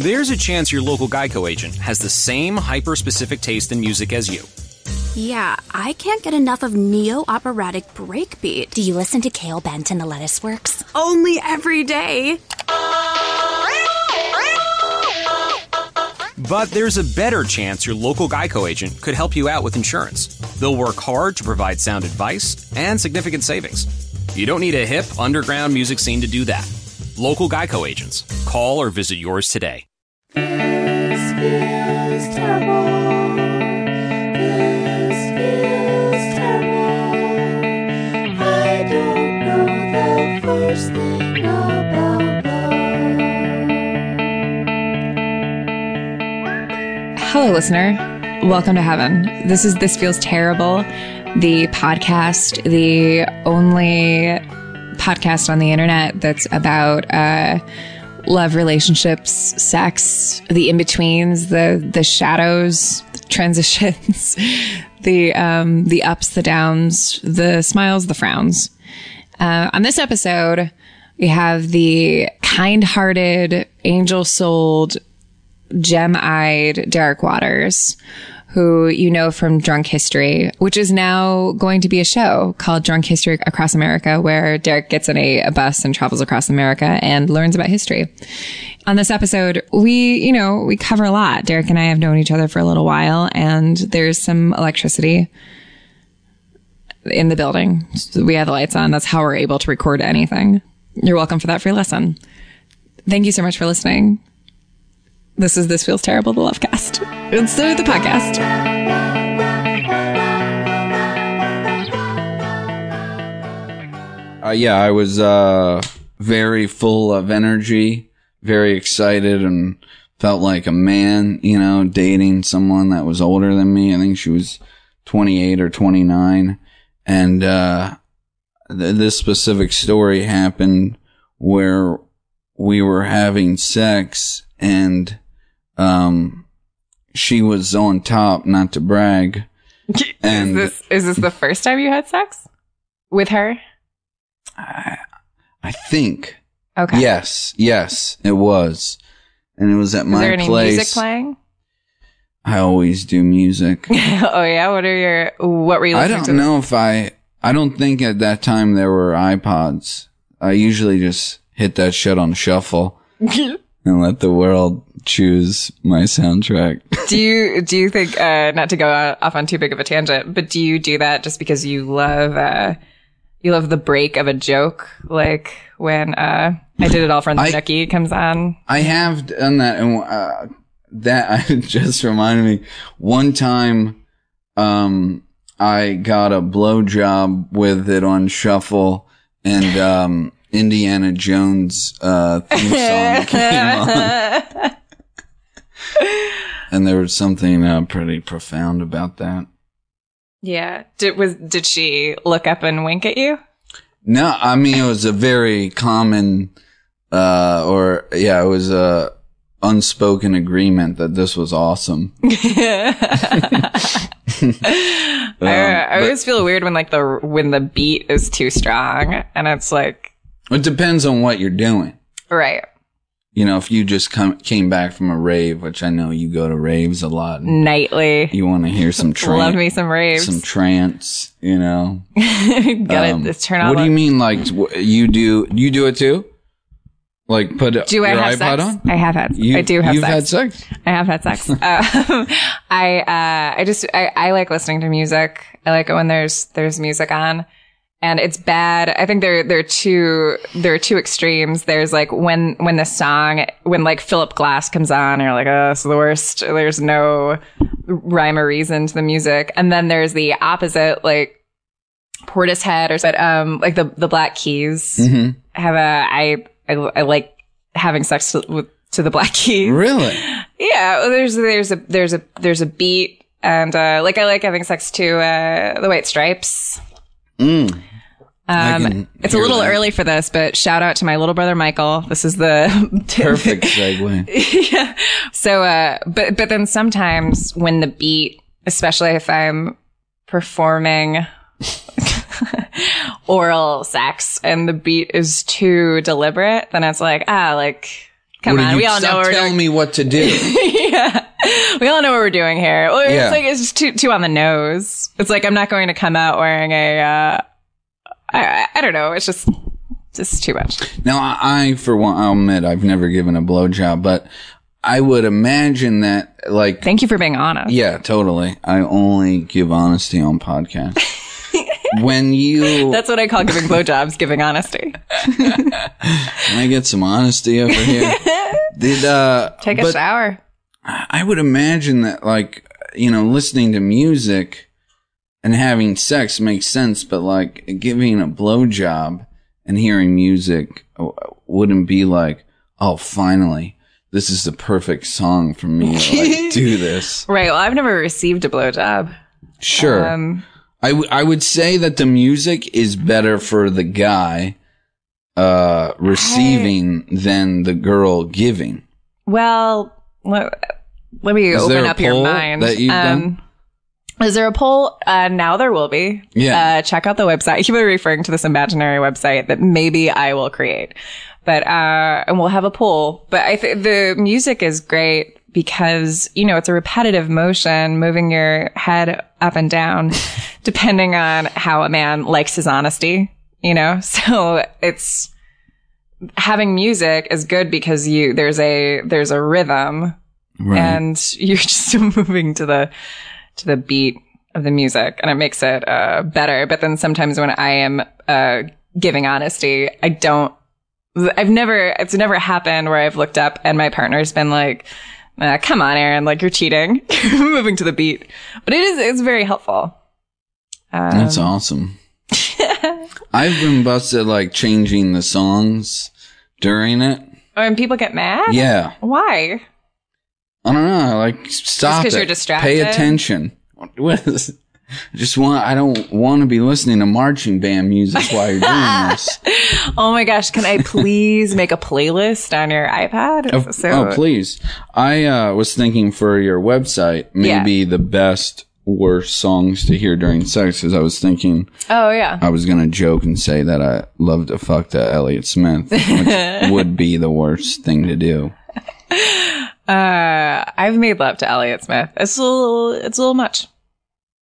there's a chance your local Geico agent has the same hyper specific taste in music as you. Yeah, I can't get enough of neo operatic breakbeat. Do you listen to Cale Bent and the Lettuce Works? Only every day. But there's a better chance your local Geico agent could help you out with insurance. They'll work hard to provide sound advice and significant savings. You don't need a hip, underground music scene to do that. Local Geico agents. Call or visit yours today. This feels terrible. This feels terrible. I don't know the first thing about Hello, listener. Welcome to heaven. This is This Feels Terrible, the podcast, the only podcast on the internet that's about uh, love, relationships, sex, the in betweens, the the shadows, the transitions, the um, the ups, the downs, the smiles, the frowns. Uh, on this episode, we have the kind-hearted, angel-souled, gem-eyed Derek Waters, who you know from Drunk History, which is now going to be a show called Drunk History Across America, where Derek gets on a, a bus and travels across America and learns about history. On this episode, we, you know, we cover a lot. Derek and I have known each other for a little while, and there's some electricity in the building. We have the lights on. That's how we're able to record anything. You're welcome for that free lesson. Thank you so much for listening. This is This Feels Terrible, the Lovecast. It's the, the podcast. Uh, yeah, I was uh, very full of energy, very excited, and felt like a man, you know, dating someone that was older than me. I think she was 28 or 29. And uh, th- this specific story happened where we were having sex and um, she was on top, not to brag. And is this is this the first time you had sex with her? I think Okay. Yes, yes, it was. And it was at Is my there any place. music playing? I always do music. oh yeah, what are your what were you? I don't to? know if I I don't think at that time there were iPods. I usually just hit that shit on shuffle and let the world choose my soundtrack. do you do you think uh, not to go off on too big of a tangent, but do you do that just because you love uh, you love the break of a joke, like when uh, I did it all for the Nookie comes on? I have done that, and uh, that just reminded me. One time, um, I got a blowjob with it on shuffle, and um, Indiana Jones uh, theme song came on, and there was something uh, pretty profound about that. Yeah. Did was did she look up and wink at you? No, I mean it was a very common, uh, or yeah, it was a unspoken agreement that this was awesome. I, I Um, but- always feel weird when like the when the beat is too strong and it's like It depends on what you're doing. right You know, if you just come came back from a rave, which I know you go to raves a lot, nightly. you want to hear some trance, Love me some raves. some trance. You know, Gotta Um, turn on. What do you mean? Like you do? You do it too? Like put Do I have iPod sex? on? I have had. You, I do have You've sex. had sex. I have had sex. uh, I uh, I just I, I like listening to music. I like it when there's there's music on, and it's bad. I think there there are two there are two extremes. There's like when when the song when like Philip Glass comes on, you're like, oh, it's the worst. There's no rhyme or reason to the music, and then there's the opposite, like Portishead or said um like the the Black Keys Mm-hmm. have a I I, I like having sex to, with, to the Black Keys. Really? Yeah, well, there's there's a there's a there's a beat, and uh, like I like having sex to uh, the White Stripes. Mm. Um, it's a little that. early for this, but shout out to my little brother Michael. This is the Perfect segue. yeah. So, uh, but but then sometimes when the beat, especially if I'm performing oral sex and the beat is too deliberate, then it's like ah, like Come What on, we all know stop we're telling me what to do. yeah, we all know what we're doing here. Well, Yeah. it's like it's just too too on the nose. It's like I'm not going to come out wearing a. Uh, I I don't know. It's just just too much. Now, I, I, for one, I'll admit I've never given a blowjob, but I would imagine that, like, Thank you for being honest. yeah, totally. I only give honesty on podcasts. when you, That's what I call giving blowjobs, giving honesty. can I get some honesty over here? Did, uh, Take a shower. I would imagine that, like, you know, listening to music and having sex makes sense, but like giving a blowjob and hearing music wouldn't be like, oh, finally, this is the perfect song for me to like, do this. Right. Well, I've never received a blowjob. Sure. Um, I, w- I would say that the music is better for the guy uh receiving than the girl giving. well, let, let me open up your mind. that you've done? Is there a poll? Uh, now there will be. Yeah. Uh, check out the website. You were referring to this imaginary website that maybe I will create, but uh, and we'll have a poll. But I think the music is great because you know it's a repetitive motion, moving your head up and down, depending on how a man likes his honesty. You know, so it's having music is good because you there's a there's a rhythm Right. and you're just moving to the to the beat of the music and it makes it uh, better but then sometimes when i am uh, giving honesty i don't i've never it's never happened where i've looked up and my partner's been like uh, come on erin like you're cheating moving to the beat but it is it's very helpful um, That's awesome. I've been busted like changing the songs during it. oh, and people get mad Yeah. why I don't know. Like, stop 'cause it. you're distracted? Pay attention. What is, I just want. I don't want to be listening to marching band music while you're doing this. oh my gosh can i please make a playlist on your ipad oh, oh, please. I uh, was thinking for your website, maybe the best worst songs to hear during sex. Because I was thinking oh yeah I was gonna joke and say that I love to fuck to Elliott Smith, which would be the worst thing to do. Uh, I've made love to Elliott Smith. It's a little, it's a little much,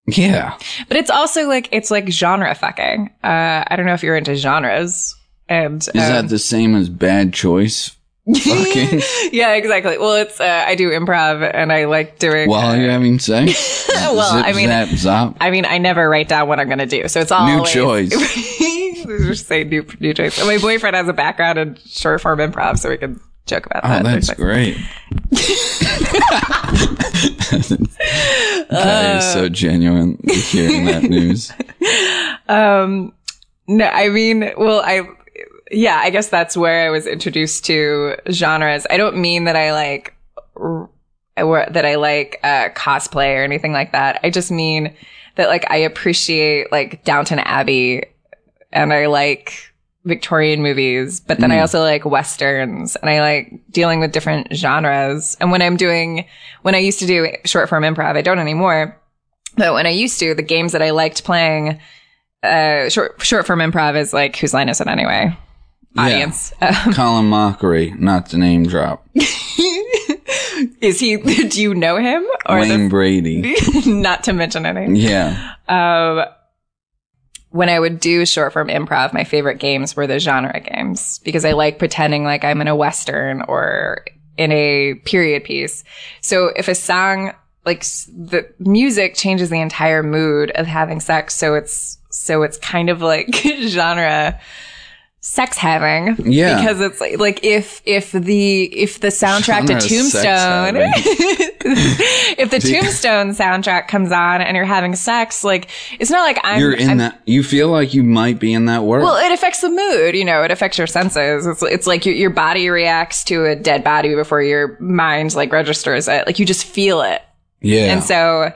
Yeah. but it's also like it's like genre fucking. Uh, I don't know if you're into genres. And Is that the same as bad choice? Fucking yeah, exactly. Well, it's uh, I do improv and I like doing. while uh, you're having sex? well, Zip, I mean, zap, zop. I mean, I never write down what I'm going to do, so it's all New choice. Just say new new choice. And my boyfriend has a background in short form improv, so we can joke about Oh, that. that's great. that is so genuine hearing that news. Um, no, I mean, well, I, yeah, I guess that's where I was introduced to genres. I don't mean that I like, r- that I like, uh, cosplay or anything like that. I just mean that like I appreciate like Downton Abbey and I like Victorian movies, but then I also like Westerns and I like dealing with different genres. And when I'm doing, when I used to do short form improv, I don't anymore. But when I used to, the games that I liked playing, uh, short short form improv is like whose line is it anyway? Audience. Um, Colin Mochrie, not to name drop. is he? Do you know him or Wayne Brady. not to mention any? Yeah. Um, when I would do short form improv, my favorite games were the genre games because I like pretending like I'm in a western or in a period piece. So if a song like the music changes the entire mood of having sex, so it's so it's kind of like genre sex having Yeah. because it's like, like if if the if the soundtrack Genre to tombstone if the tombstone soundtrack comes on and you're having sex like it's not like i'm You're in I'm- that, you feel like you might be in that world. well, it affects the mood, you know, it affects your senses. It's, it's like your, your body reacts to a dead body before your mind like registers it. Like you just feel it. yeah. And so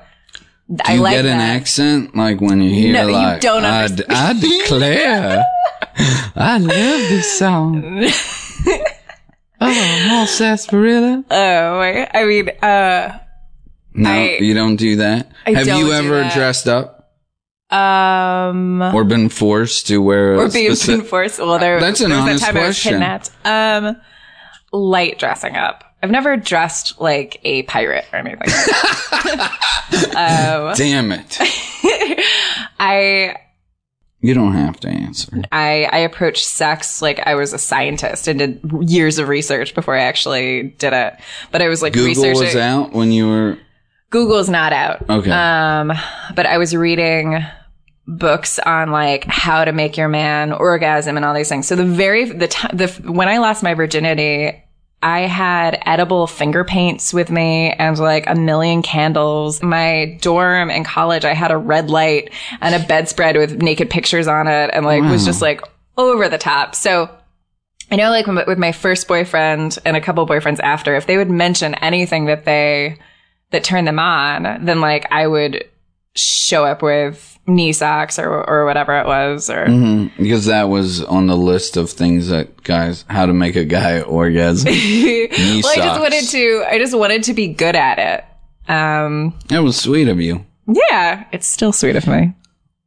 Do I you like get an that. accent like when you hear No, you like don't I, understand. I declare I love this song. oh, more sarsaparilla. Oh, I I mean, uh, No, I- you don't do that. I Have don't you do ever that. dressed up um, or been forced to wear a or being specific- enforced. Well, there, That's an there was honest that time question. I was kidnapped. Um, light dressing up. I've never dressed like a pirate or anything. Oh. Damn it. I You don't have to answer. I I approached sex like I was a scientist and did years of research before I actually did it. But I was like Google researching. was out when you were. Google's not out. Okay. Um, but I was reading books on like how to make your man orgasm and all these things. So the very the t- the when I lost my virginity, I had edible finger paints with me and like a million candles. My dorm in college, I had a red light and a bedspread with naked pictures on it and like was just like over the top. So I know like with my first boyfriend and a couple boyfriends after, if they would mention anything that they that turned them on, then like I would show up with knee socks or or whatever it was or Because that was on the list of things that guys, how to make a guy orgasm. Well, I just wanted to I just wanted to be good at it. Um That was sweet of you. yeah, it's still sweet of me.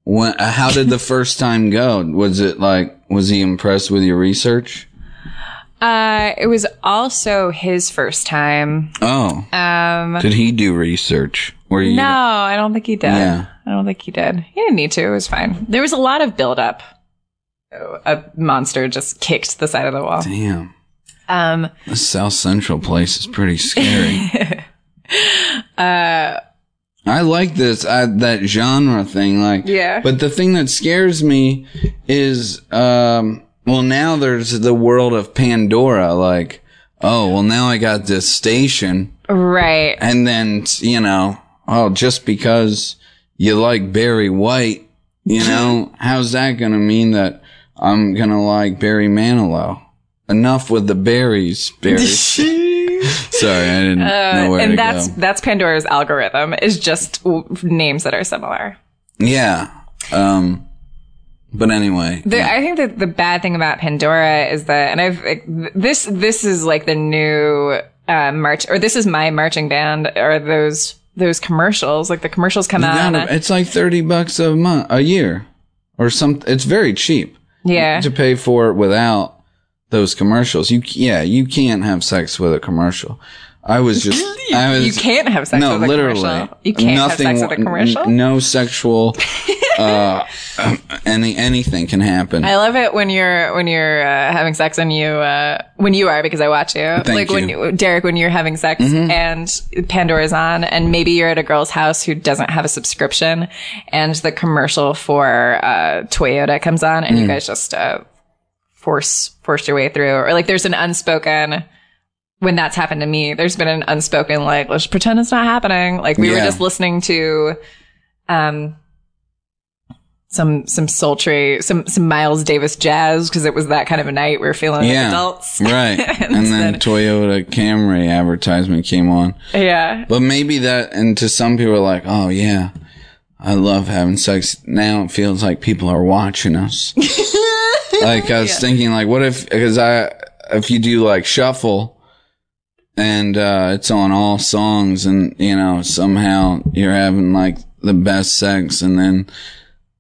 When, uh, how did the first time go? Was it like, was he impressed with your research? Uh it was also his first time. Oh. Um Did he do research? Or you? no, I don't think he did. Yeah. I don't think he did. He didn't need to. It was fine. There was a lot of buildup. A monster just kicked the side of the wall. Damn. Um, The South Central place is pretty scary. uh, I like this I, that genre thing, like Yeah. But the thing that scares me is, um, well, now there's the world of Pandora. Like, oh, well, now I got this station, right. and then you know, oh, just because you like Barry White, you know, how's that gonna mean that I'm gonna like Barry Manilow? Enough with the berries, berries. Sorry, I didn't know where to Uh, and that's go. that's Pandora's algorithm is just w- names that are similar. Yeah. Um, but anyway, The, I think that the bad thing about Pandora is that, and I've like, this this is like the new uh, march, or this is my marching band, or those those commercials. Like the commercials come out. gotta- it's like 30 bucks a month, a year or something. It's very cheap yeah, to pay for it without those commercials. You, yeah, you can't have sex with a commercial. I was just, I was, you can't have sex no, with a literally. commercial. You can't have sex with a n- commercial. no sexual, uh, any, anything can happen. I love it when you're when you're uh, having sex and you uh, when you are because I watch you. like when you. Mm-hmm. Derek when you're having sex and Pandora's on and maybe you're at a girl's house who doesn't have a subscription and the commercial for uh, Toyota comes on and Mm. you guys just uh, force force your way through or like there's an unspoken when that's happened to me there's been an unspoken like let's pretend it's not happening like we were just listening to um some some sultry some some Miles Davis jazz because it was that kind of a night we were feeling yeah. adults Right. and then Toyota Camry advertisement came on. yeah But maybe that, and to some people are like, oh yeah, I love having sex. Now it feels like people are watching us. like I was thinking, like, what if, because I, if you do like shuffle and, uh, it's on all songs and, you know, somehow you're having like the best sex and then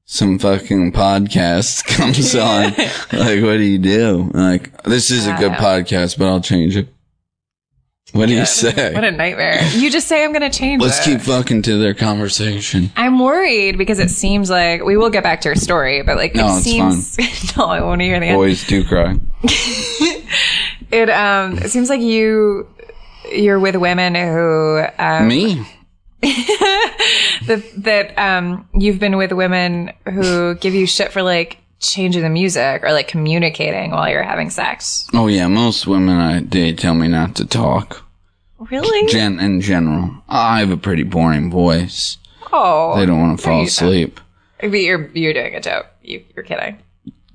some fucking podcast comes on. like, what do you do? Like, this is a good podcast, but I'll change it. What do you say? what a nightmare you just say I'm gonna change it. Let's it. keep fucking to their conversation. I'm worried because it seems like we will get back to her story but like No, it it's seems no I want to hear the end Boys do cry. it um it seems like you you're with women who um Me? that that um you've been with women who give you shit for like changing the music or like communicating while you're having sex. Oh yeah, most women I date tell me not to talk. Really? Gen in general, I have a pretty boring voice. oh, They don't want to fall asleep. But you're you're doing a joke. You, you're kidding.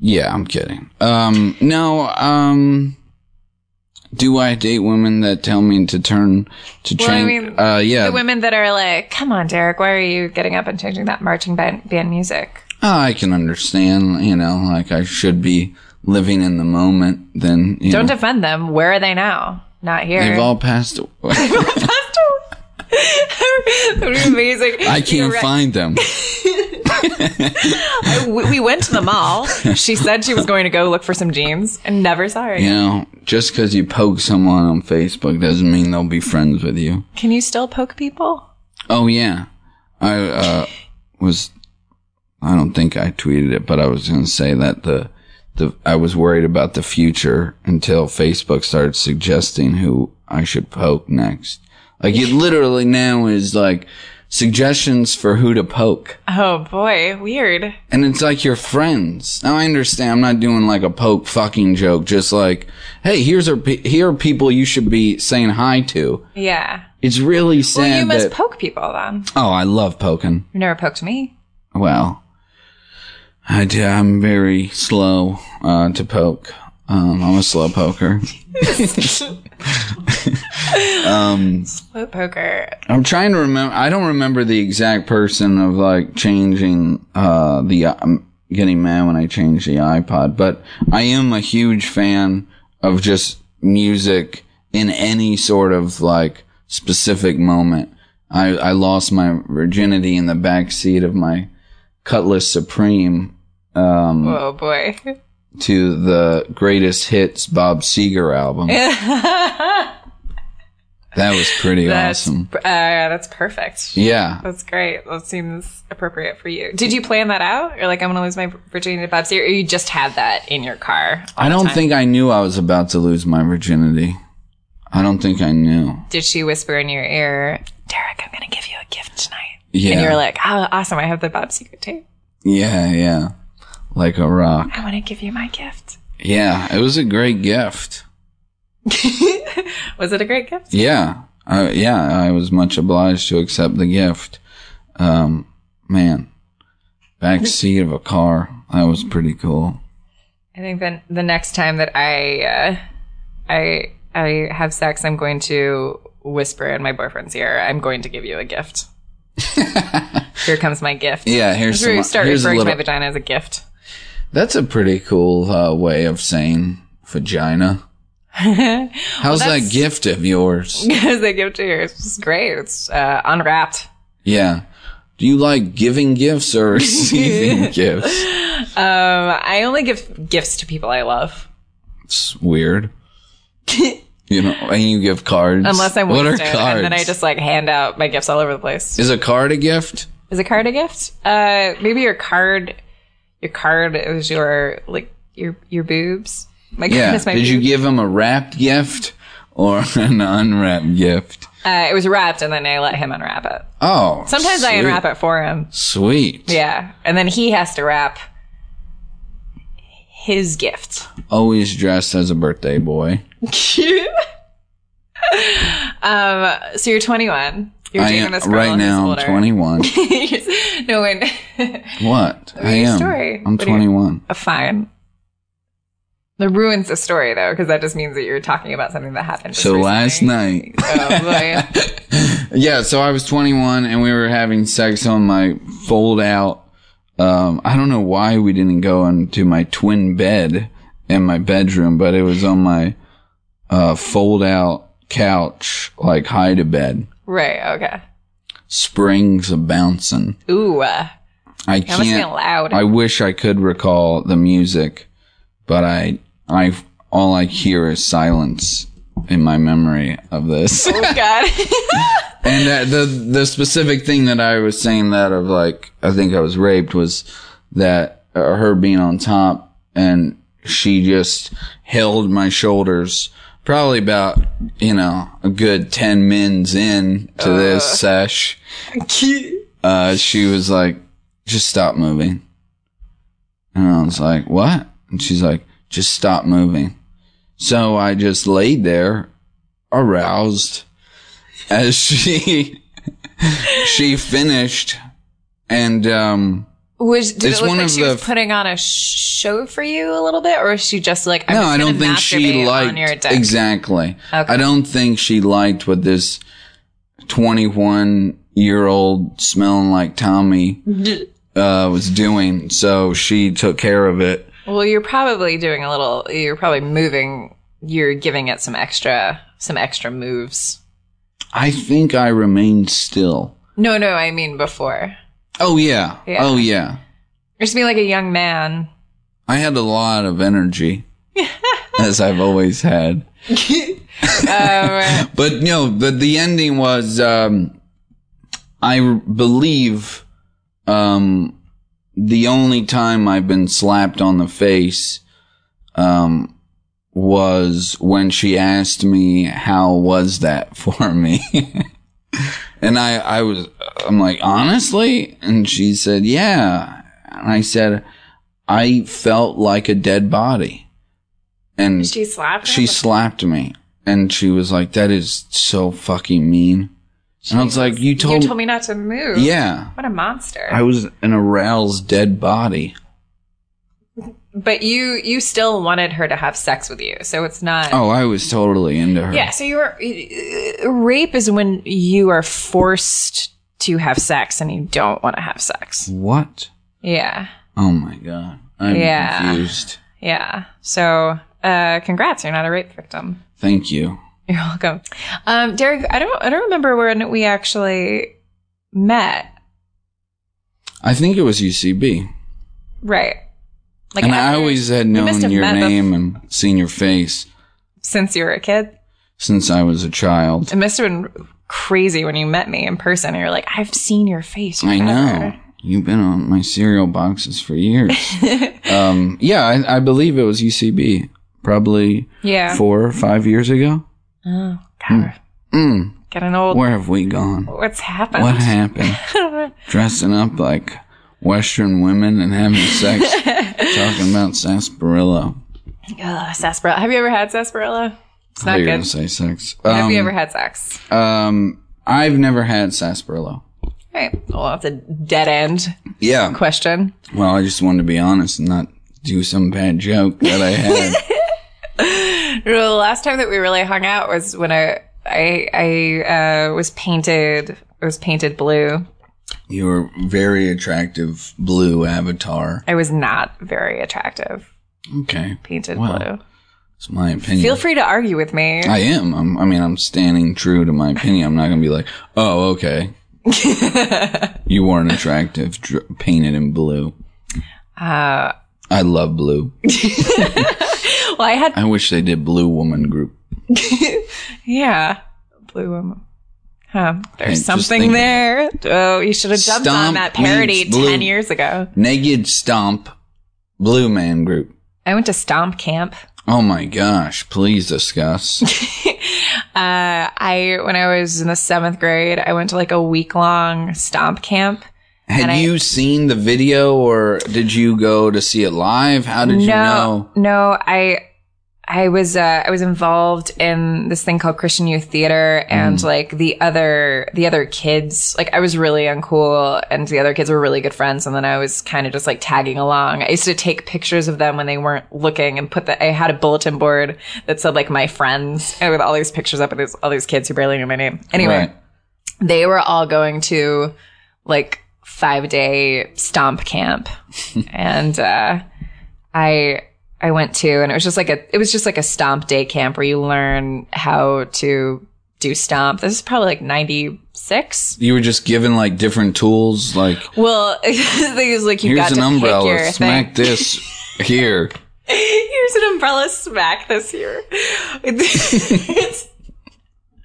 Yeah, I'm kidding. Um, no. Um, do I date women that tell me to turn to Well, I change? mean, uh, yeah. The women that are like, "Come on, Derek, why are you getting up and changing that marching band, band music?" I can understand. You know, like I should be living in the moment. Then you Don't know, defend them. Where are they now? Not here. they've all passed away. That would be amazing. I can't right. find them. I- we we went to the mall. She said she was going to go look for some jeans and never saw her. You know, just because you poke someone on Facebook doesn't mean they'll be friends with you. Can you still poke people? Oh yeah, I uh, was. I don't think I tweeted it, but I was going to say that the the I was worried about the future until Facebook started suggesting who I should poke next. Like it literally now is like suggestions for who to poke. Oh boy, weird. And it's like your friends. Now I understand. I'm not doing like a poke fucking joke. Just like, hey, here's a pe- here are people you should be saying hi to. Yeah. It's really sad Well, you must that. poke people then. oh, I love poking. You've never poked me. Well, I do, I'm very slow uh, to poke. Um, I'm a slow poker. Slow poker. I'm trying to remember. I don't remember the exact person of like changing uh, the. I'm getting mad when I change the iPod, but I am a huge fan of just music in any sort of like specific moment. I I lost my virginity in the back seat of my Cutlass Supreme um, Oh boy. To the greatest hits Bob Seger album. that was pretty That's awesome. uh, that's perfect. Yeah. That's great. That seems appropriate for you. Did you plan that out? Or like I'm gonna lose my virginity to Bob Seger, or you just had that in your car? I don't think I knew I was about to lose my virginity. I don't think I knew. Did she whisper in your ear, Derek, I'm gonna give you a gift tonight? Yeah. And you're like, oh, awesome! I have the Bob Seger tape. yeah, yeah. Like a rock. I want to give you my gift. Yeah, it was a great gift. Was it a great gift? Yeah. I, yeah, I was much obliged to accept the gift. Um, man, back seat of a car. That was pretty cool. I think then the next time that I uh, I I have sex, I'm going to whisper in my boyfriend's ear, "I'm going to give you a gift." Here comes my gift. Yeah, here's some, start here's referring little, to my vagina as a gift. That's a pretty cool uh, way of saying vagina. How's that gift of yours? Because they give it to you. It's great. It's uh, unwrapped. Yeah. Do you like giving gifts or receiving gifts? Um, I only give gifts to people I love. It's weird. You know, and you give cards. Unless I'm what are cards? and then I just like hand out my gifts all over the place. Is a card a gift? Is a card a gift? Uh, maybe your card, your card. It was your like your your boobs. My Yeah. is my Did you give him a wrapped gift or an unwrapped gift? Uh, it was wrapped, and then I let him unwrap it. Oh. Sometimes I unwrap it for him. Sweet. Yeah, and then he has to wrap his gift. Always dressed as a birthday boy. Cute. Um, so you're 21. You're I am right now. I'm 21. no, when what? I am. story. I'm What do you- 21. uh, fine. That ruins the story though, because that just means that you're talking about something that happened. So last night, Oh boy. yeah. So I was 21 and we were having sex on my fold out. Um, I don't know why we didn't go into my twin bed in my bedroom, but it was on my uh, fold out couch, like hide a bed. Right. Okay. Springs a bouncing. Ooh. Uh, I that must be can't. loud. I wish I could recall the music, but I, I, all I hear is silence in my memory of this. oh God. and uh, the the specific thing that I was saying that of like I think I was raped was that uh, her being on top and she just held my shoulders probably about you know a good 10 mins in to this sesh. Uh she was like just stop moving. And I was like what? And she's like just stop moving. So I just laid there aroused as she she finished. And um Was did It's it look like she was putting on a show for you a little bit, or is she just like I'm no just i don't think she liked on your dick? exactly Okay. i don't think she liked what this 21 year old smelling like tommy uh was doing so she took care of it Well, you're probably doing a little. You're probably moving. You're giving it some extra, some extra moves. i think i remained still No, no, I mean before. Oh yeah. Yeah. Oh yeah. You're just being like a young man. I had a lot of energy, as I've always had. Um, But no, the the ending was um, I believe um, the only time I've been slapped on the face um, was when she asked me how was that for me. and I I was I'm like honestly and she said yeah and I said I felt like a dead body. And she slapped. she slapped me and she was like that is so fucking mean and i was like you told, you told me not to move. yeah What a monster. i was an aroused dead body but you you still wanted her to have sex with you, so it's not. oh i was totally into her Yeah, so you were uh, rape is when you are forced to have sex and you don't want to have sex. what Yeah. oh my god i'm Yeah. confused Yeah. So, uh congrats, you're not a rape victim. thank you You're welcome. Um Derek, I don't I don't remember when we actually met. i think it was ucb Right. Like and i always had known your met bef- name and seen your face since you were a kid. since i was a child It must have been crazy when you met me in person you're like, I've seen your face. I know. You've been on my cereal boxes for years. um, yeah, I, I believe it was UCB. Probably Yeah. four or five years ago. Oh, God. Mm, Getting old. where have we gone? What's happened? What happened? Dressing up like Western women and having sex, talking about sarsaparilla. Ugh, sarsaparilla. Have you ever had sarsaparilla? It's I not good. say sex. Have Um, you ever had sex? um, I've never had sarsaparilla. Right. Well, that's a dead end Yeah. question. Well, I just wanted to be honest and not do some bad joke that I had. The last time that we really hung out was when I I I uh, was painted. I was painted blue. you were very attractive blue avatar. I was not very attractive. Okay. Painted blue. It's my opinion. Feel free to argue with me. I am. I'm, I mean, I'm standing true to my opinion. I'm not going to be like, oh, okay. you weren't attractive, dr- painted in blue. Uh, I love blue. well, I had I wish they did Blue Woman Group. yeah, blue woman. Huh. There's just something there. Oh, you should have jumped on that parody ten years ago. Naked Stomp, Blue Man Group. I went to Stomp Camp. Oh my gosh, please discuss. Uh, I when I was in the seventh grade, I went to like a week long Stomp Camp. Had And I- you seen the video or did you go to see it live? How did you know? no, I I was uh, I was involved in this thing called Christian Youth Theater, and Mm. like the other the other kids, like I was really uncool, and the other kids were really good friends, and then I was kind of just like tagging along. I used to take pictures of them when they weren't looking, and put the I had a bulletin board that said like my friends, and with all these pictures up of these, all these kids who barely knew my name. Anyway, Right. they were all going to like five day stomp camp and uh i i went to and it was just like a it was just like a stomp day camp where you learn how to do stomp. This is probably like 96 You were just given like different tools, like well the thing is like you here's got an to pick your umbrella, smack thing. this here. here's an umbrella smack this here. It's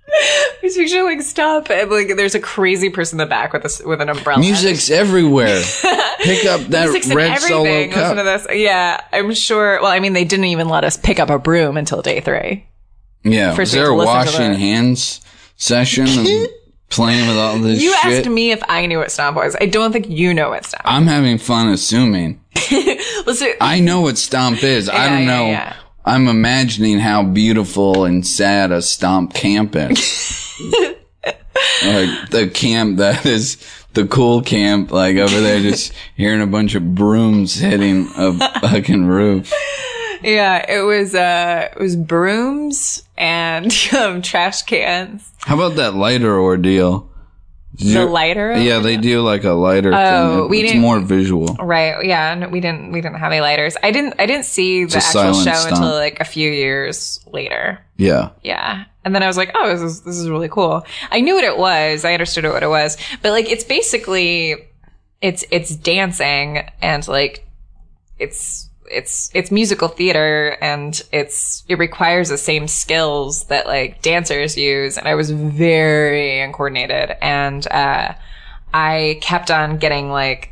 it's picture like stop and like there's a crazy person in the back with a with an umbrella Music's everywhere. Pick up that Music's red solo everything. Listen to cup. this. Yeah, I'm sure. Well, I mean, they didn't even let us pick up a broom until day three. Yeah, First was there a washing hands session and playing with all this You shit? asked me if I knew what stomp was. I don't think you know what stomp. I'm having fun assuming. Listen, I know what stomp is. I don't yeah, know. yeah. I'm imagining how beautiful and sad a stomp camp is. like the camp that is the cool camp, like over there, just hearing a bunch of brooms hitting a fucking roof. yeah, it was uh, it was brooms and um, trash cans. How about that lighter ordeal? The you- lighter. Yeah, they do like a lighter Oh, thing. we it's didn't- more visual. Right. Yeah. No, we didn't. We didn't have any lighters. I didn't. I didn't see the actual show stomp. until like a few years later. Yeah. Yeah. And then I was like, oh, this is, this is really cool. I knew what it was. I understood what it was. But like, it's basically, it's it's dancing and like it's it's it's musical theater and it's it requires the same skills that like dancers use and I was very uncoordinated and uh I kept on getting like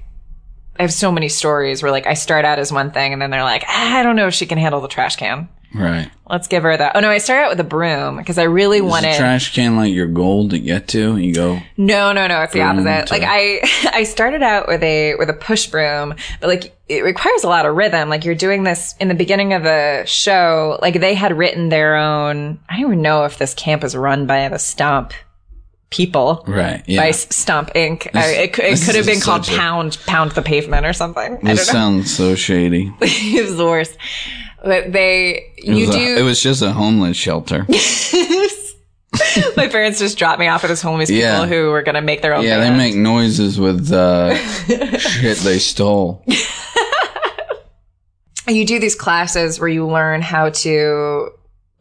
I have so many stories where like I start out as one thing and then they're like, ah, I don't know if she can handle the trash can. Right. Let's give her that. Oh no, I start out with a broom because I really Is wanted. the trash can like your goal to get to? You go, No, no, no. It's the opposite. to- Like I, I started out with a with a push broom, but like it requires a lot of rhythm. Like you're doing this in the beginning of the show. Like they had written their own. I don't even know if this camp is run by the Stomp people. right. Yeah. By Stomp Inc. I, it could- it could have been called a- Pound Pound the Pavement or something. This sounds so shady. It was the worst. But they, you a- do. it was just a homeless shelter. my parents just dropped me off at this homeless people Yeah. who were gonna make their own. yeah, they make noises with uh, shit they stole. you do these classes where you learn how to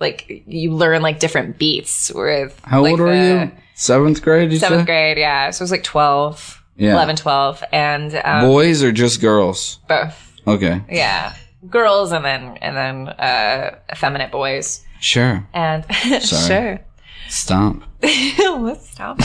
like you learn like different beats with How like, old are the you? Seventh grade, you seventh said? grade yeah so it was like 12 Yeah. 11 12 and um, Boys or just girls? both Okay. yeah girls and then and then uh effeminate boys Sure. and sure Stomp. let's stop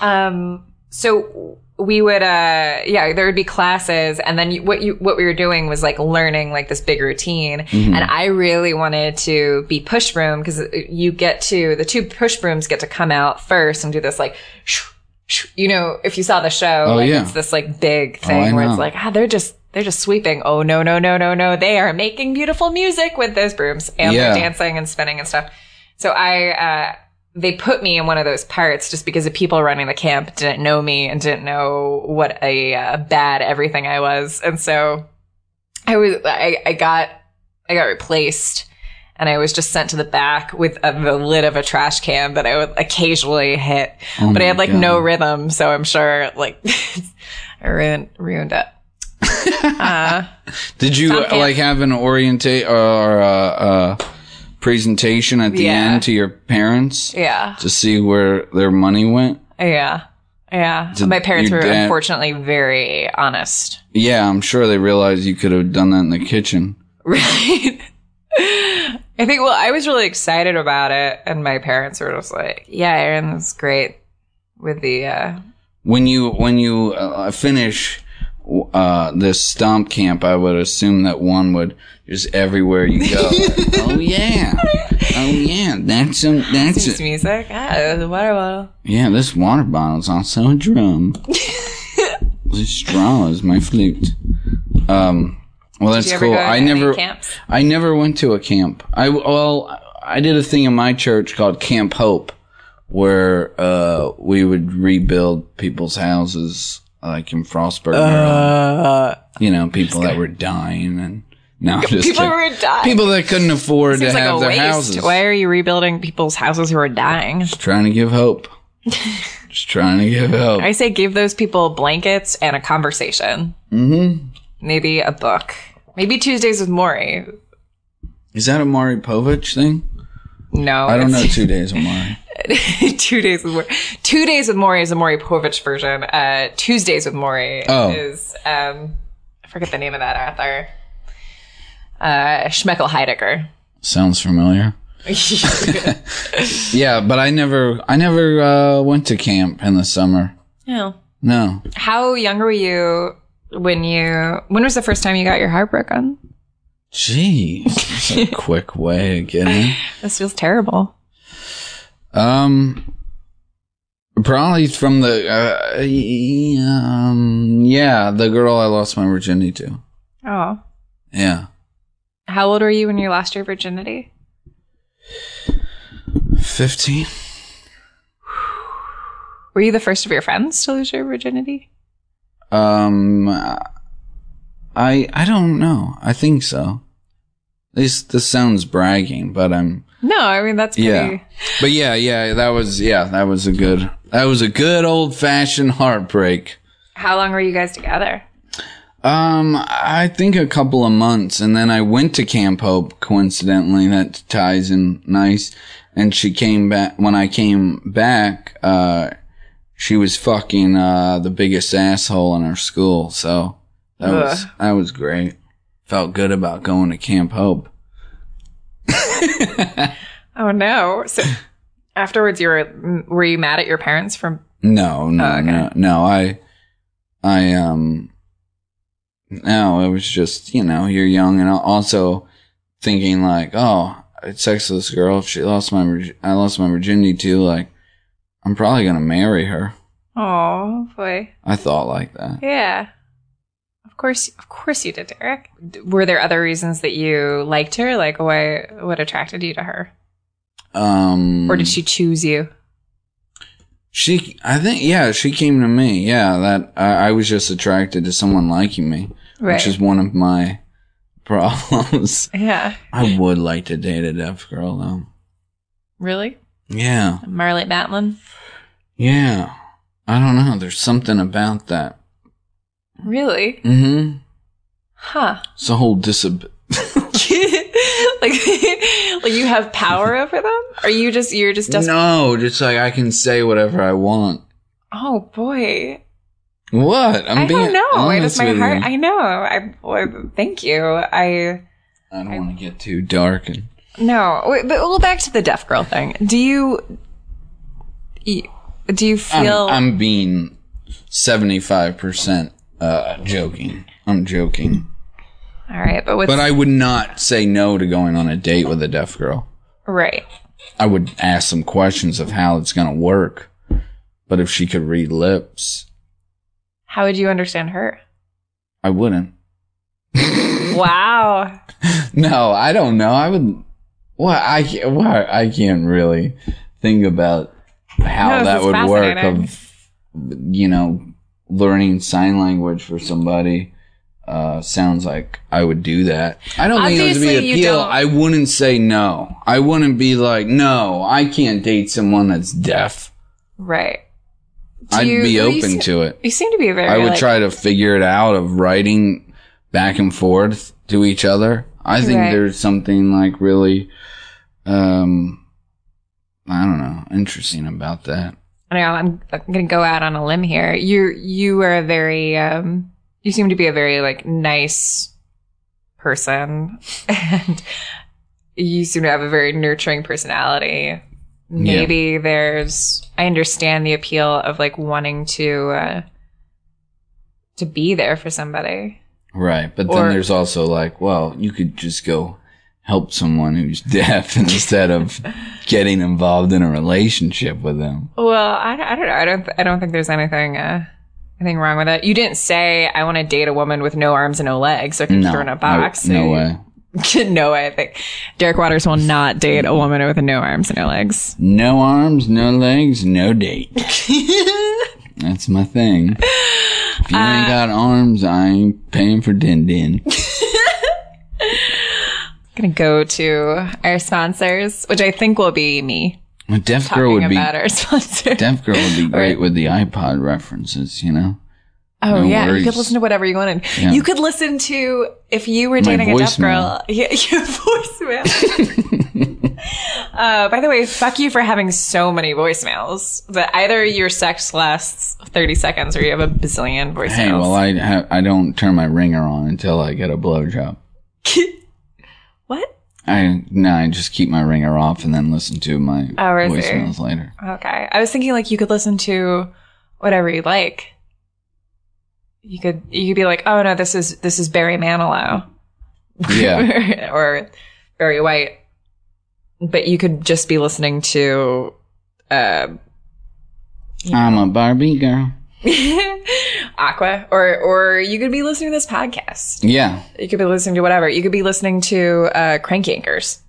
um so we would uh yeah there would be classes and then you, what you what we were doing was like learning like this big routine and i really wanted to be push broom because you get to the two push brooms get to come out first and do this like shoo, shoo. you know if you saw the show Oh, like yeah. it's this like big I thing where know. it's like ah they're just they're just sweeping oh no no no no no they are making beautiful music with those brooms and Yeah. they're dancing and spinning and stuff so I, uh, they put me in one of those parts just because the people running the camp didn't know me and didn't know what a uh, bad everything I was. And so I was, I, I got, I got replaced and I was just sent to the back with uh the lid of a trash can that I would occasionally hit, Oh but I had like God. no rhythm. So I'm sure like I ruined, ruined it. Did you like have an orientate or uh, uh, presentation at the Yeah. end to your parents Yeah. to see where their money went? Yeah. Yeah. Did My parents your were dad- unfortunately very honest. Yeah, I'm sure they realized you could have done that in the kitchen. Right. I think, well, I was really excited about it, and my parents were just like, yeah, Erin, that's great with the, uh, When you when you uh, finish uh, this stomp camp, I would assume that one would just everywhere you go. oh yeah, oh yeah, that's a, that's a, music. Ah, the water bottle. yeah. This water bottle's also a drum. this straw is my flute. Um. Well, that's Did you ever cool. I never, camps? I never went to a camp. I well, I did a thing in my church called Camp Hope, where uh, we would rebuild people's houses, like in Frostburg, Maryland. You know, people that were dying and no, I'm just Uh, People kidding. dying. people that couldn't afford Seems to like have a their waste. houses. Why are you rebuilding people's houses who are dying? Just trying to give hope. just trying to give hope. I say give those people blankets and a conversation. Mm-hmm. Maybe a book. Maybe Tuesdays with Morrie. Is that a Maury Povich thing? No, I don't know. it's- Two days of Mari. two days with Maury. Two days with Maury is a Maury Povich version. Uh, Tuesdays with Morrie Oh. is um, I forget the name of that author. Uh, Schmeckel Heidegger. Sounds familiar. Yeah, but I never, I never uh, went to camp in the summer. yeah. No, How young were you when you? When was the first time you got your heart broken? Jeez, that's a quick way of getting. This feels terrible. Um, probably from the uh, um, yeah, the girl I lost my virginity to. Oh, Yeah, how old were you when you lost your virginity? fifteen. Were you the first of your friends to lose your virginity? Um, I I don't know. I think so. This this sounds bragging, but I'm No, I mean that's pretty. yeah. But yeah, yeah, that was yeah, that was a good that was a good old fashioned heartbreak. How long were you guys together? Um, I think a couple of months, and then I went to Camp Hope. Coincidentally, that ties in nice. And she came back when I came back. Uh, she was fucking uh, the biggest asshole in our school. So that was that was great. Felt good about going to Camp Hope. Oh no. So afterwards, you were were you mad at your parents for? No, no, Oh, okay. no, no. I, I, um, no, it was just, you know, you're young and also thinking like, oh, I sex this girl. If she lost my, I lost my virginity too. Like, I'm probably going to marry her. Oh boy. I thought like that. Yeah. Of course, of course you did, Derek. Were there other reasons that you liked her? Like, why? What attracted you to her, Um, or did she choose you? she, I think, yeah, she came to me. Yeah. That I, I was just attracted to someone liking me, Right. which is one of my problems. Yeah. I would like to date a deaf girl though. Really, Yeah. Marlee Matlin? Yeah. I don't know. There's something about that. Really? Mm-hmm. Huh? It's a whole disab. like, like you have power over them? Are you just you're just desperate? no, just like I can say whatever I want. Oh boy, What? I'm I being don't know. Why does my heart? I know. I thank you. I I don't want to get too dark and. no. Wait, but well, back to the deaf girl thing. Do you? Do you I'm, feel? I'm being seventy-five percent uh joking. I'm joking, all right, but but I would not say no to going on a date with a deaf girl. right? I would ask some questions of how it's gonna work. But if she could read lips, How would you understand her? I wouldn't. wow. No, I don't know. I would. Well, I can't. Well, I can't really think about how No, this that is would work. fascinating. Of you know, learning sign language for somebody. Uh, sounds like I would do that. I don't think it would be you appeal. I wouldn't say no. I wouldn't be like, no, I can't date someone that's deaf. Right. Do I'd you- be you open seem- to it. You seem to be very. I would like- try to figure it out of writing back and forth to each other. I think Right. there's something like really, um, I don't know, interesting about that. I know I'm, I'm going to go out on a limb here. You you are a very um you seem to be a very like nice person and you seem to have a very nurturing personality. Maybe there's I understand the appeal of like wanting to uh to be there for somebody. Right. But then Or- there's also like, well, you could just go help someone who's deaf instead of getting involved in a relationship with them. Well, I, I don't know. I don't I don't think there's anything uh anything wrong with it. You didn't say I want to date a woman with no arms and no legs so I can No. her in a box. No, no way. no way. I think Derek Waters will not date a woman with no arms and no legs. No arms, no legs, no date. That's my thing. If you Uh, ain't got arms, I ain't paying for din din. Gonna go to our sponsors, which I think will be me deaf girl would be our sponsor. deaf girl would be great with the iPod references, you know. oh no yeah, you could listen to whatever you wanted. Yeah. You could listen to if you were dating a deaf girl. Yeah, your voicemail. uh, by the way, fuck you for having so many voicemails. That either your sex lasts thirty seconds or you have a bazillion voicemails. Hey, well, I ha- I don't turn my ringer on until I get a blowjob. what? I no, I just keep my ringer off and then listen to my Oh, I see. voicemails later. Okay. I was thinking like you could listen to whatever you like. You could you could be like, oh no, this is this is Barry Manilow Yeah, or Barry White, but you could just be listening to uh, I'm a Barbie girl. Aqua, or or you could be listening to this podcast. Yeah, You could be listening to whatever. You could be listening to uh, Crank Yankers.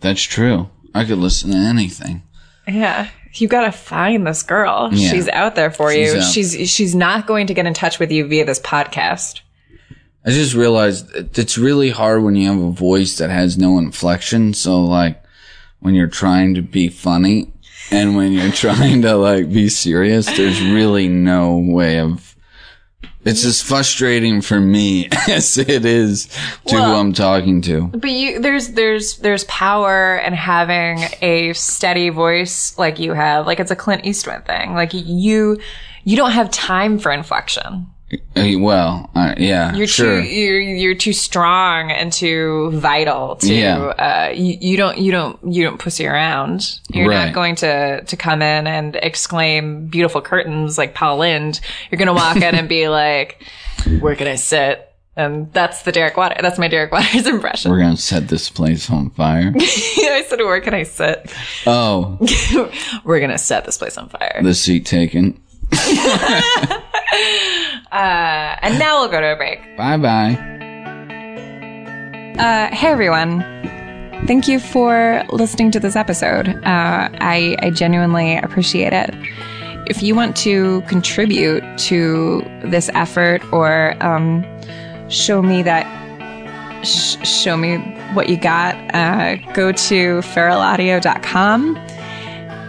that's true. I could listen to anything. Yeah. You gotta find this girl. Yeah. She's out there for She's you. out. She's she's not going to get in touch with you via this podcast. I just realized it's really hard when you have a voice that has no inflection. So like when you're trying to be funny and when you're trying to like be serious, there's really no way of It's as frustrating for me as it is to who I'm talking to. But you, there's, there's, there's power in having a steady voice like you have. Like it's a Clint Eastwood thing. Like you, you don't have time for inflection. Uh, Well, uh, yeah, You're sure. too, you're, you're too strong and too vital to, Yeah. uh, you, you don't, you don't, you don't pussy around. You're Right. not going to, to come in and exclaim beautiful curtains like Paul Lynde. You're going to walk in and be like, where can I sit? And that's the Derek Water. That's my Derek Waters impression. We're gonna set this place on fire. I said, where can I sit? oh, We're going to set this place on fire. the seat taken. And now we'll go to a break. Bye bye. Uh, hey everyone. Thank you for listening to this episode. Uh, I, I genuinely appreciate it. If you want to contribute to this effort or um, show me that, sh- show me what you got, uh, go to feralaudio.com.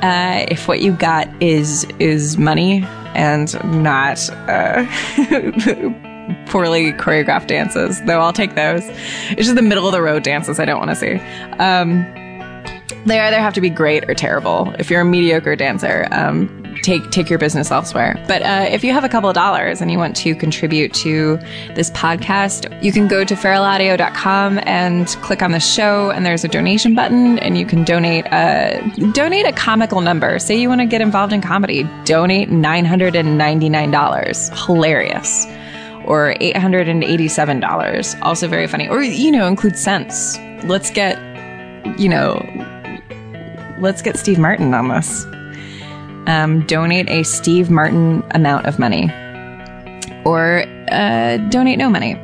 Uh, if what you got is is money and not uh, poorly choreographed dances, though I'll take those. It's just the middle of the road dances I don't want to see. Um, they either have to be great or terrible. If you're a mediocre dancer, um, take take your business elsewhere. But uh, if you have a couple of dollars and you want to contribute to this podcast, you can go to feralaudio.com and click on the show, and there's a donation button, and you can donate a donate a comical number. Say you want to get involved in comedy, donate nine hundred and ninety nine dollars. Hilarious or $887. Also very funny. Or, you know, include cents. Let's get, you know, let's get Steve Martin on this. Um, donate a Steve Martin amount of money. Or uh, donate no money.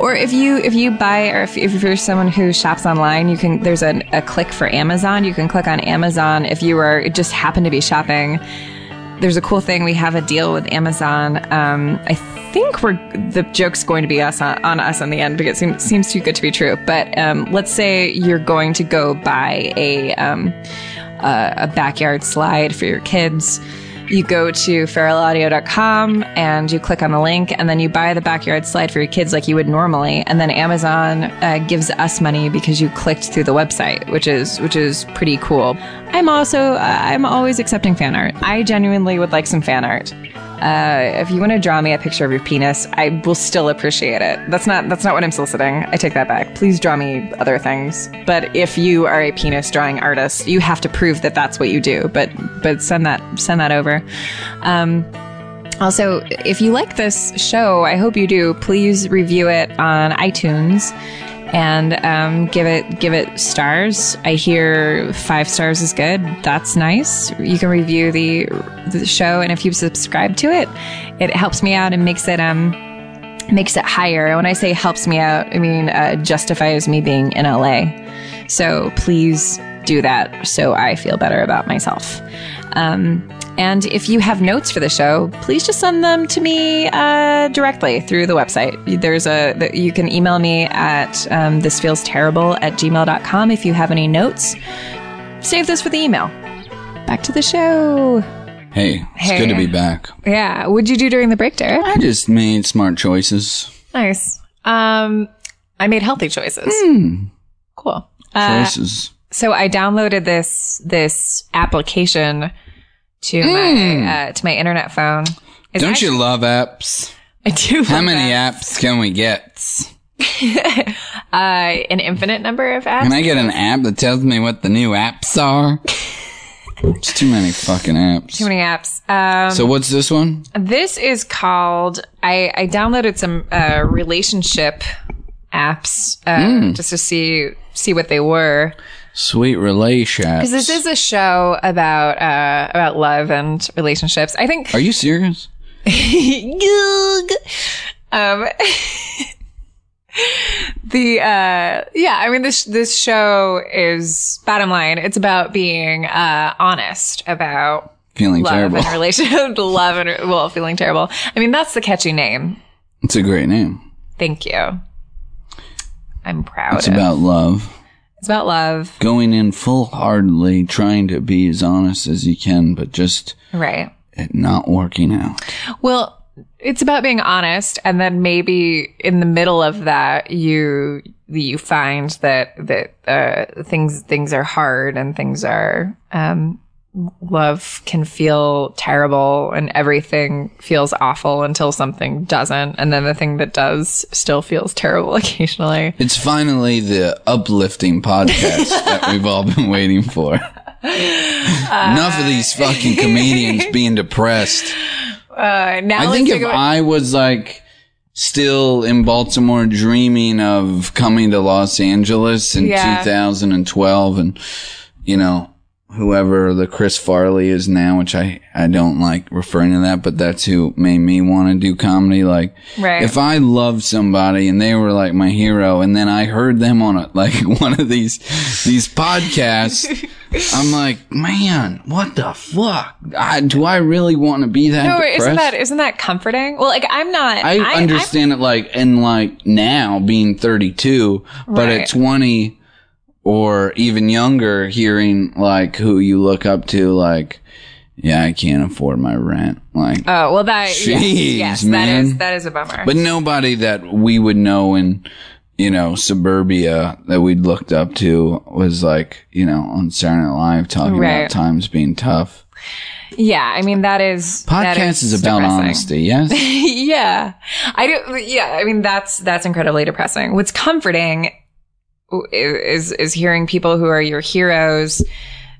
Or if you if you buy or if, if you're someone who shops online, you can there's a, a click for Amazon. You can click on Amazon if you are just happen to be shopping there's a cool thing. We have a deal with Amazon. Um, I think we're the joke's going to be us on, on us in the end because it seems, seems too good to be true. But um, let's say you're going to go buy a um, a, backyard slide for your kids. You go to feralaudio.com and you click on the link, and then you buy the backyard slide for your kids like you would normally, and then Amazon uh, gives us money because you clicked through the website, which is which is pretty cool. I'm also uh, I'm always accepting fan art. I genuinely would like some fan art. Uh, if you want to draw me a picture of your penis, I will still appreciate it. That's not that's not what I'm soliciting. I take that back. Please draw me other things. But if you are a penis drawing artist, you have to prove that that's what you do. But but send that send that over. Um, also, if you like this show, I hope you do. Please review it on iTunes and um, give it give it stars. I hear five stars is good. That's nice. You can review the the show, and if you subscribe to it, it helps me out and makes it um makes it higher. When I say helps me out, I mean uh, justifies me being in LA. So please do that so I feel better about myself. Um, and if you have notes for the show, please just send them to me uh, directly through the website. There's a you can email me at um, thisfeelsterrible at gmail.com if you have any notes. Save this for the email. Back to the show. Hey, it's Hey. good to be back. Yeah. What'd you do during the break, Derek? I just made smart choices. Nice. Um, I made healthy choices. Cool. Uh, Choices. So I downloaded this this application to my uh, to my internet phone. It's Don't actually- you love apps? I do. How many that. apps can we get? Uh, an infinite number of apps. Can I get an app that tells me what the new apps are? It's too many fucking apps. Too many apps. Um, So what's this one? this is called. I I downloaded some uh, relationship apps uh, just to see see what they were. Sweet relation. Because this is a show about uh, about love and relationships. I think Are you serious? um, the uh, yeah. I mean this this show is bottom line. It's about being uh, honest about Feeling love terrible. and relationship, love and well, feeling terrible. I mean that's the catchy name. It's a great name. Thank you. I'm proud. It's of- about love. It's about love, Going in full heartedly, trying to be as honest as you can, but just right? it not working out. Well, it's about being honest and then maybe in the middle of that you you find that that uh things things are hard and things are um love can feel terrible and everything feels awful until something doesn't and then the thing that does still feels terrible occasionally It's finally the uplifting podcast that we've all been waiting for. Enough of these fucking comedians being depressed. uh now I think if about- I was like still in Baltimore dreaming of coming to Los Angeles in Yeah. 2012 and, you know, whoever the Chris Farley is now, which I, I don't like referring to that, but that's who made me want to do comedy. Like, Right. if I loved somebody and they were like my hero and then I heard them on a, like one of these, these podcasts, I'm like, man, what the fuck? I, do I really want to be that no, depressed? isn't that isn't that comforting? Well, like I'm not. I, I'm- understand it like and like now being 32, but Right. at 20 or even younger, hearing like who you look up to, like, yeah, I can't afford my rent. Like, Oh well, that yes, Jeez, yes, that is that is a bummer. but nobody that we would know in, you know, suburbia that we'd looked up to was like, you know, on Saturday Night Live talking Right. about times being tough. yeah, I mean that is that Podcast is, about depressing. honesty, yes? yeah, I do. Yeah, I mean that's that's incredibly depressing. What's comforting is is hearing people who are your heroes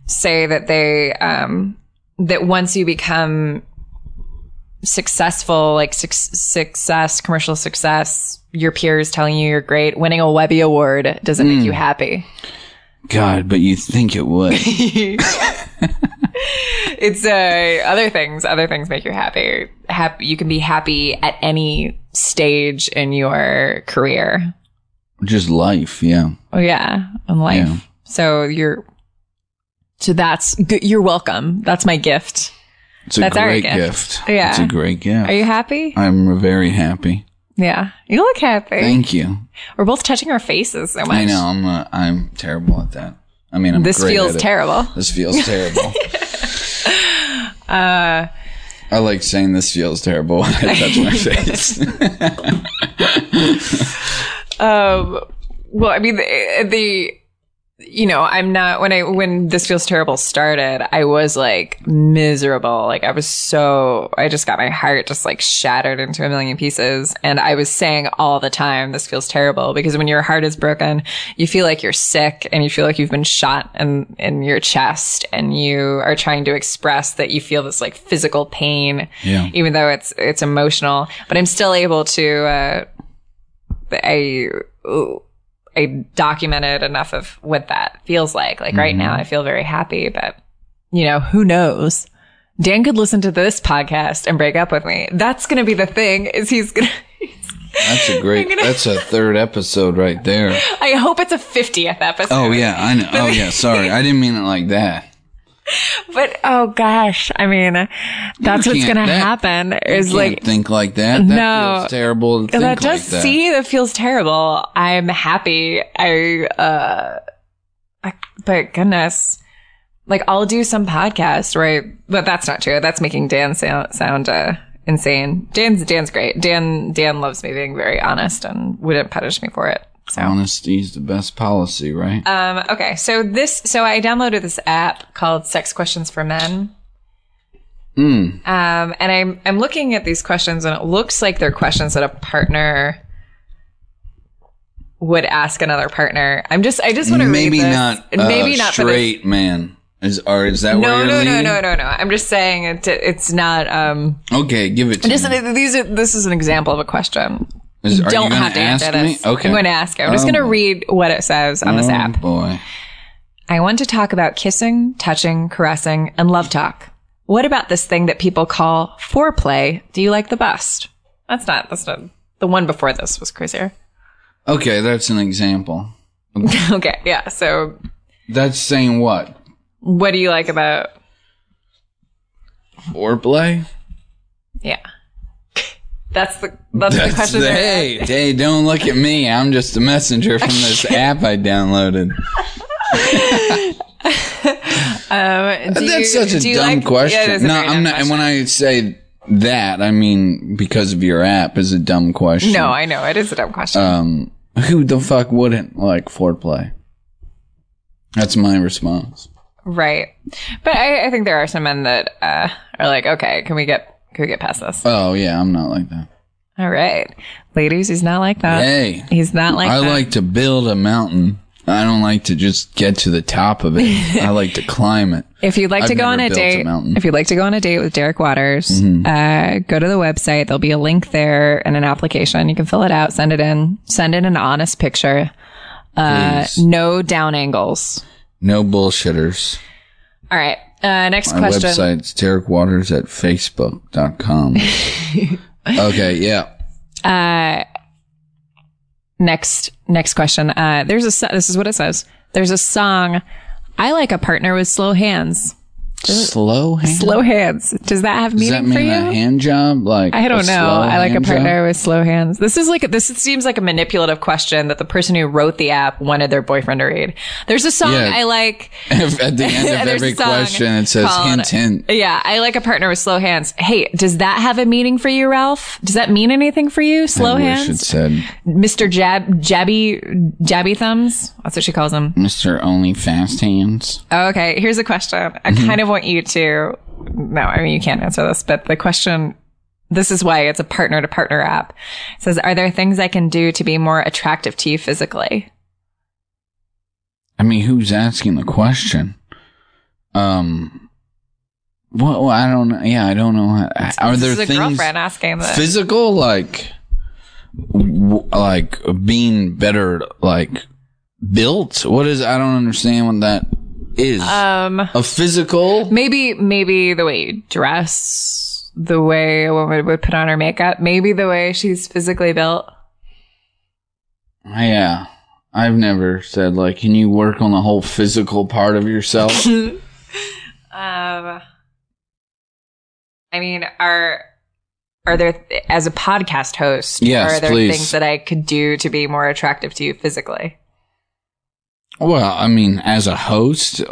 say that they um that once you become successful like suc success commercial success your peers telling you you're great winning a webby award doesn't make you happy God, but you think it would. it's uh other things other things make you happy happy you can be happy at any stage in your career Just life, yeah. Oh yeah in life Yeah. so you're so that's good you're welcome that's my gift It's a That's our great gift. gift. Yeah. It's a great gift. are you happy I'm very happy. yeah you look happy Thank you. we're both touching our faces so much I know I'm uh, I'm terrible at that. I mean, I'm this great feels at it. terrible This feels terrible. uh I like saying this feels terrible when I touch my face. Um, well, I mean, the, the, you know, I'm not, when I, when this feels terrible started, I was like miserable. Like I was so, I just got my heart just like shattered into a million pieces. And I was saying all the time, this feels terrible because when your heart is broken, you feel like you're sick and you feel like you've been shot in, in your chest and you are trying to express that you feel this like physical pain, Yeah. even though it's, it's emotional, but I'm still able to, uh, I I documented enough of what that feels like. Like right now, mm-hmm. I feel very happy, but you know, who knows? Dan could listen to this podcast and break up with me. That's going to be the thing. Is he's going to? That's a great. That's a third episode right there. I hope it's a fiftieth episode. Oh yeah, I know. Oh yeah, sorry, I didn't mean it like that. But oh gosh, I mean, that's what's to that- happen. You Is like think like that. That No. feels terrible that does like that. see that feels terrible. I'm happy. I uh, I, but goodness, like I'll do some podcast right, but that's not true. That's making Dan sound sound uh, insane. Dan's Dan's great. Dan Dan loves me being very honest and wouldn't punish me for it. So. Honesty is the best policy, right? Um, okay, so this, so I downloaded this app called Sex Questions for Men. Mm. Um, and I'm I'm looking at these questions, and it looks like they're questions that a partner would ask another partner. I'm just I just want to Maybe not. Uh, maybe not straight man. Is or is that where No, you're no, no, no, no, no. I'm just saying it, it's not. Um, Okay, give it to just me. these are this is an example of a question. Is, are Don't you have to ask answer me? this. Okay. I'm going to ask you. I'm just Oh. going to read what it says on this oh, app. boy. I want to talk about kissing, touching, caressing, and love talk. What about this thing that people call foreplay? Do you like the best? That's not, that's not, the one before this was crazier. Okay, that's an example. okay, yeah. So, That's saying what? what do you like about, Foreplay? yeah. That's the, that's, the question. the, hey, hey, don't look at me. I'm just a messenger from this app I downloaded. Um, That's you- such a dumb like- question. Yeah, it is a no, I'm not. And when. I say that. I mean, because of your app is a dumb question. No, I know it is a dumb question. Um, who the fuck wouldn't like foreplay? That's my response. right, but I, I think there are some men that uh, are like, okay, can we get we get past this? Oh yeah, I'm not like that. All right, ladies, he's not like that. Hey, He's not like I that. like to build a mountain. I don't like to just get to the top of it. I like to climb it. If you'd like I've to go on a a date. Mm-hmm. if you'd like to go on a date with Derek Waters, uh, go to the website. There'll be a link there and an application. You can fill it out, send it in, send in an honest picture. Uh, no down angles. No bullshitters. All right. Uh, next My question. website's Derek Waters at Facebook.com. okay, yeah. Next, next question. Uh, there's a, so- this is what it says. There's a song. I like a partner with slow hands. Slow hands. Slow hands. Does that have Does that meaning for you? a hand job? Like I don't know. I like a partner job? with slow hands. This is like this seems like a manipulative question that the person who wrote the app wanted their boyfriend to read. There's a song Yeah. I like. At the end of every question, it says called- hint, hint. Yeah, I like a partner with slow hands. Hey, does that have a meaning for you, Ralph? Does that mean anything for you? Slow I wish it hands, said Mr. Jab Jabby Jabby thumbs. That's what she calls him. Mr. Only Fast Hands. Oh, okay, here's a question. I Mm-hmm. kind of want you to. No, I mean you can't answer this, but the question. This is why it's a partner to partner app. It says, "Are there things I can do to be more attractive to you physically?" I mean, who's asking the question? Um, well, I don't know. Yeah, I don't know. how- Are there a things girlfriend asking this. physical, like, w- like being better, like built? What is? I don't understand what that is. um, a physical. maybe maybe the way you dress, the way a woman would put on her makeup, maybe the way she's physically built. Yeah. I've never said like, can you work on the whole physical part of yourself? Um, I mean, are are there as a podcast host? Yes, are there please. things that I could do to be more attractive to you physically? Well, I mean, as a host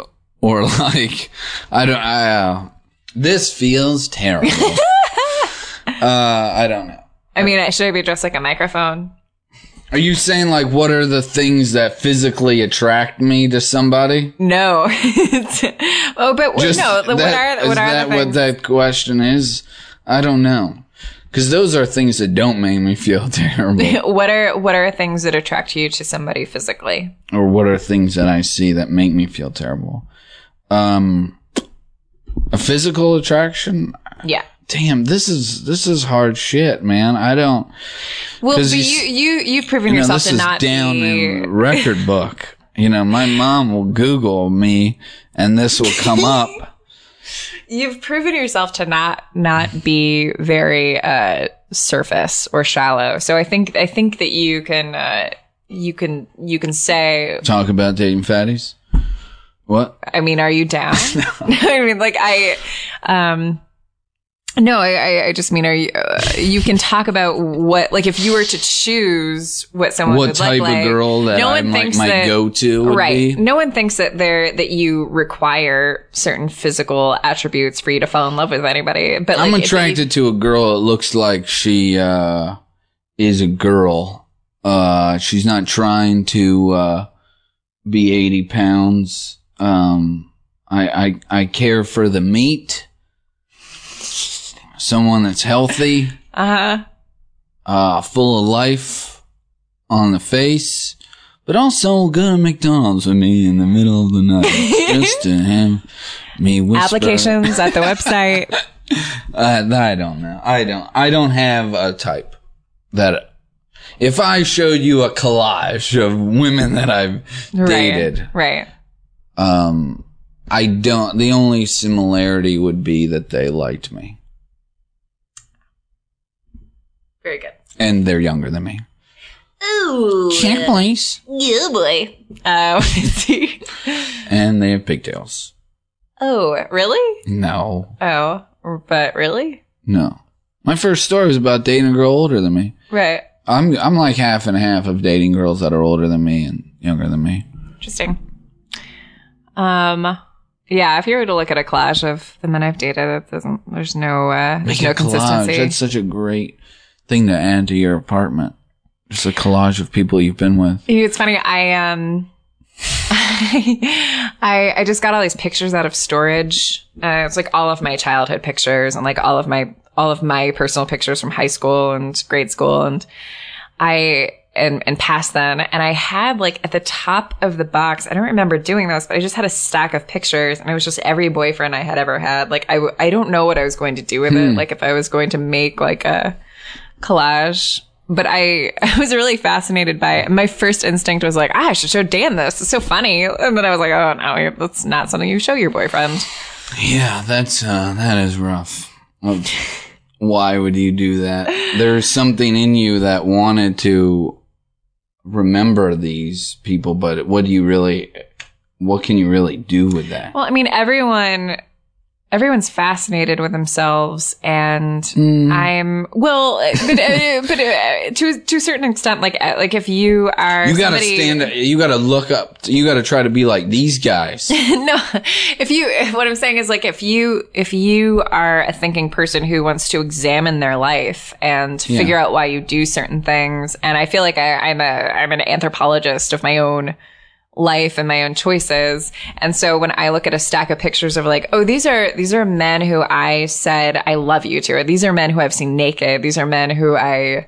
or like, I don't, I, uh, this feels terrible. uh, I don't know. I mean, should I be dressed like a microphone? Are you saying like, what are the things that physically attract me to somebody? No. oh, but what, no. What that- are what is are that what that question is? I don't know. Cause those are things that don't make me feel terrible. what are what are things that attract you to somebody physically? or what are things that I see that make me feel terrible? Um, a physical attraction. Yeah. Damn, this is this is hard shit, man. I don't. Well, you you you you've proven You know, yourself this to is not down be. in record book. You know, my mom will Google me, and this will come up. You've proven yourself to not not be very uh, surface or shallow. So I think I think that you can uh, you can you can say. Talk about dating fatties. What? I mean, are you down? I mean, like I. um no, I, I, just mean, are you? Uh, you can talk about what, like, if you were to choose what someone What would type look like. of girl that no one might, thinks might that, go to would right. be? No one thinks that they're that you require certain physical attributes for you to fall in love with anybody. But like, I'm you- attracted to a girl that looks like she uh, is a girl. Uh, she's not trying to uh, be 80 pounds. Um, I, I I care for the meat. Someone that's healthy, uh-huh. uh, full of life on the face, but also go to McDonald's with me in the middle of the night just to have me whisper. applications at the website. Uh, I don't know. I don't. I don't have a type that. If I showed you a collage of women that I've dated, Right. um, I don't. The only similarity would be that they liked me, Very good. and they're younger than me. Ooh. Check, please. Yeah, boy. Uh, see. And they have pigtails. Oh, really? No, Oh, but really? no. My first story was about dating a girl older than me. Right. I'm I'm like half and half of dating girls that are older than me and younger than me. Interesting. Um, Yeah, if you were to look at a collage of the men I've dated, it doesn't. There's no. Uh, there's Make no a collage. That's such a great thing to add to your apartment. Just a collage of people you've been with. It's funny. I um, I I just got all these pictures out of storage. Uh, it's like all of my childhood pictures and like all of my all of my personal pictures from high school and grade school, and I and and past then. And I had like at the top of the box. I don't remember doing this, but I just had a stack of pictures, and it was just every boyfriend I had ever had. Like I I don't know what I was going to do with it. Like if I was going to make like a collage. But I, I was really fascinated by it. My first instinct was like, ah, I should show Dan this. It's so funny. And then I was like, oh no, that's not something you show your boyfriend. Yeah, that's uh, that is rough. Why would you do that? There's something in you that wanted to remember these people, but what do you really? What can you really do with that? Well, I mean, everyone, everyone's fascinated with themselves, and Mm. I'm well, but uh, but uh, to to a certain extent, like uh, like if you are You gotta somebody- stand. You gotta look up. You gotta try to be like these guys. no if you what i'm saying is like if you if you are a thinking person who wants to examine their life and Yeah. figure out why you do certain things and i feel like I, i'm a i'm an anthropologist of my own life and my own choices. And so when i look at a stack of pictures of like oh these are these are men who i said i love you to or these are men who i've seen naked. These are men who i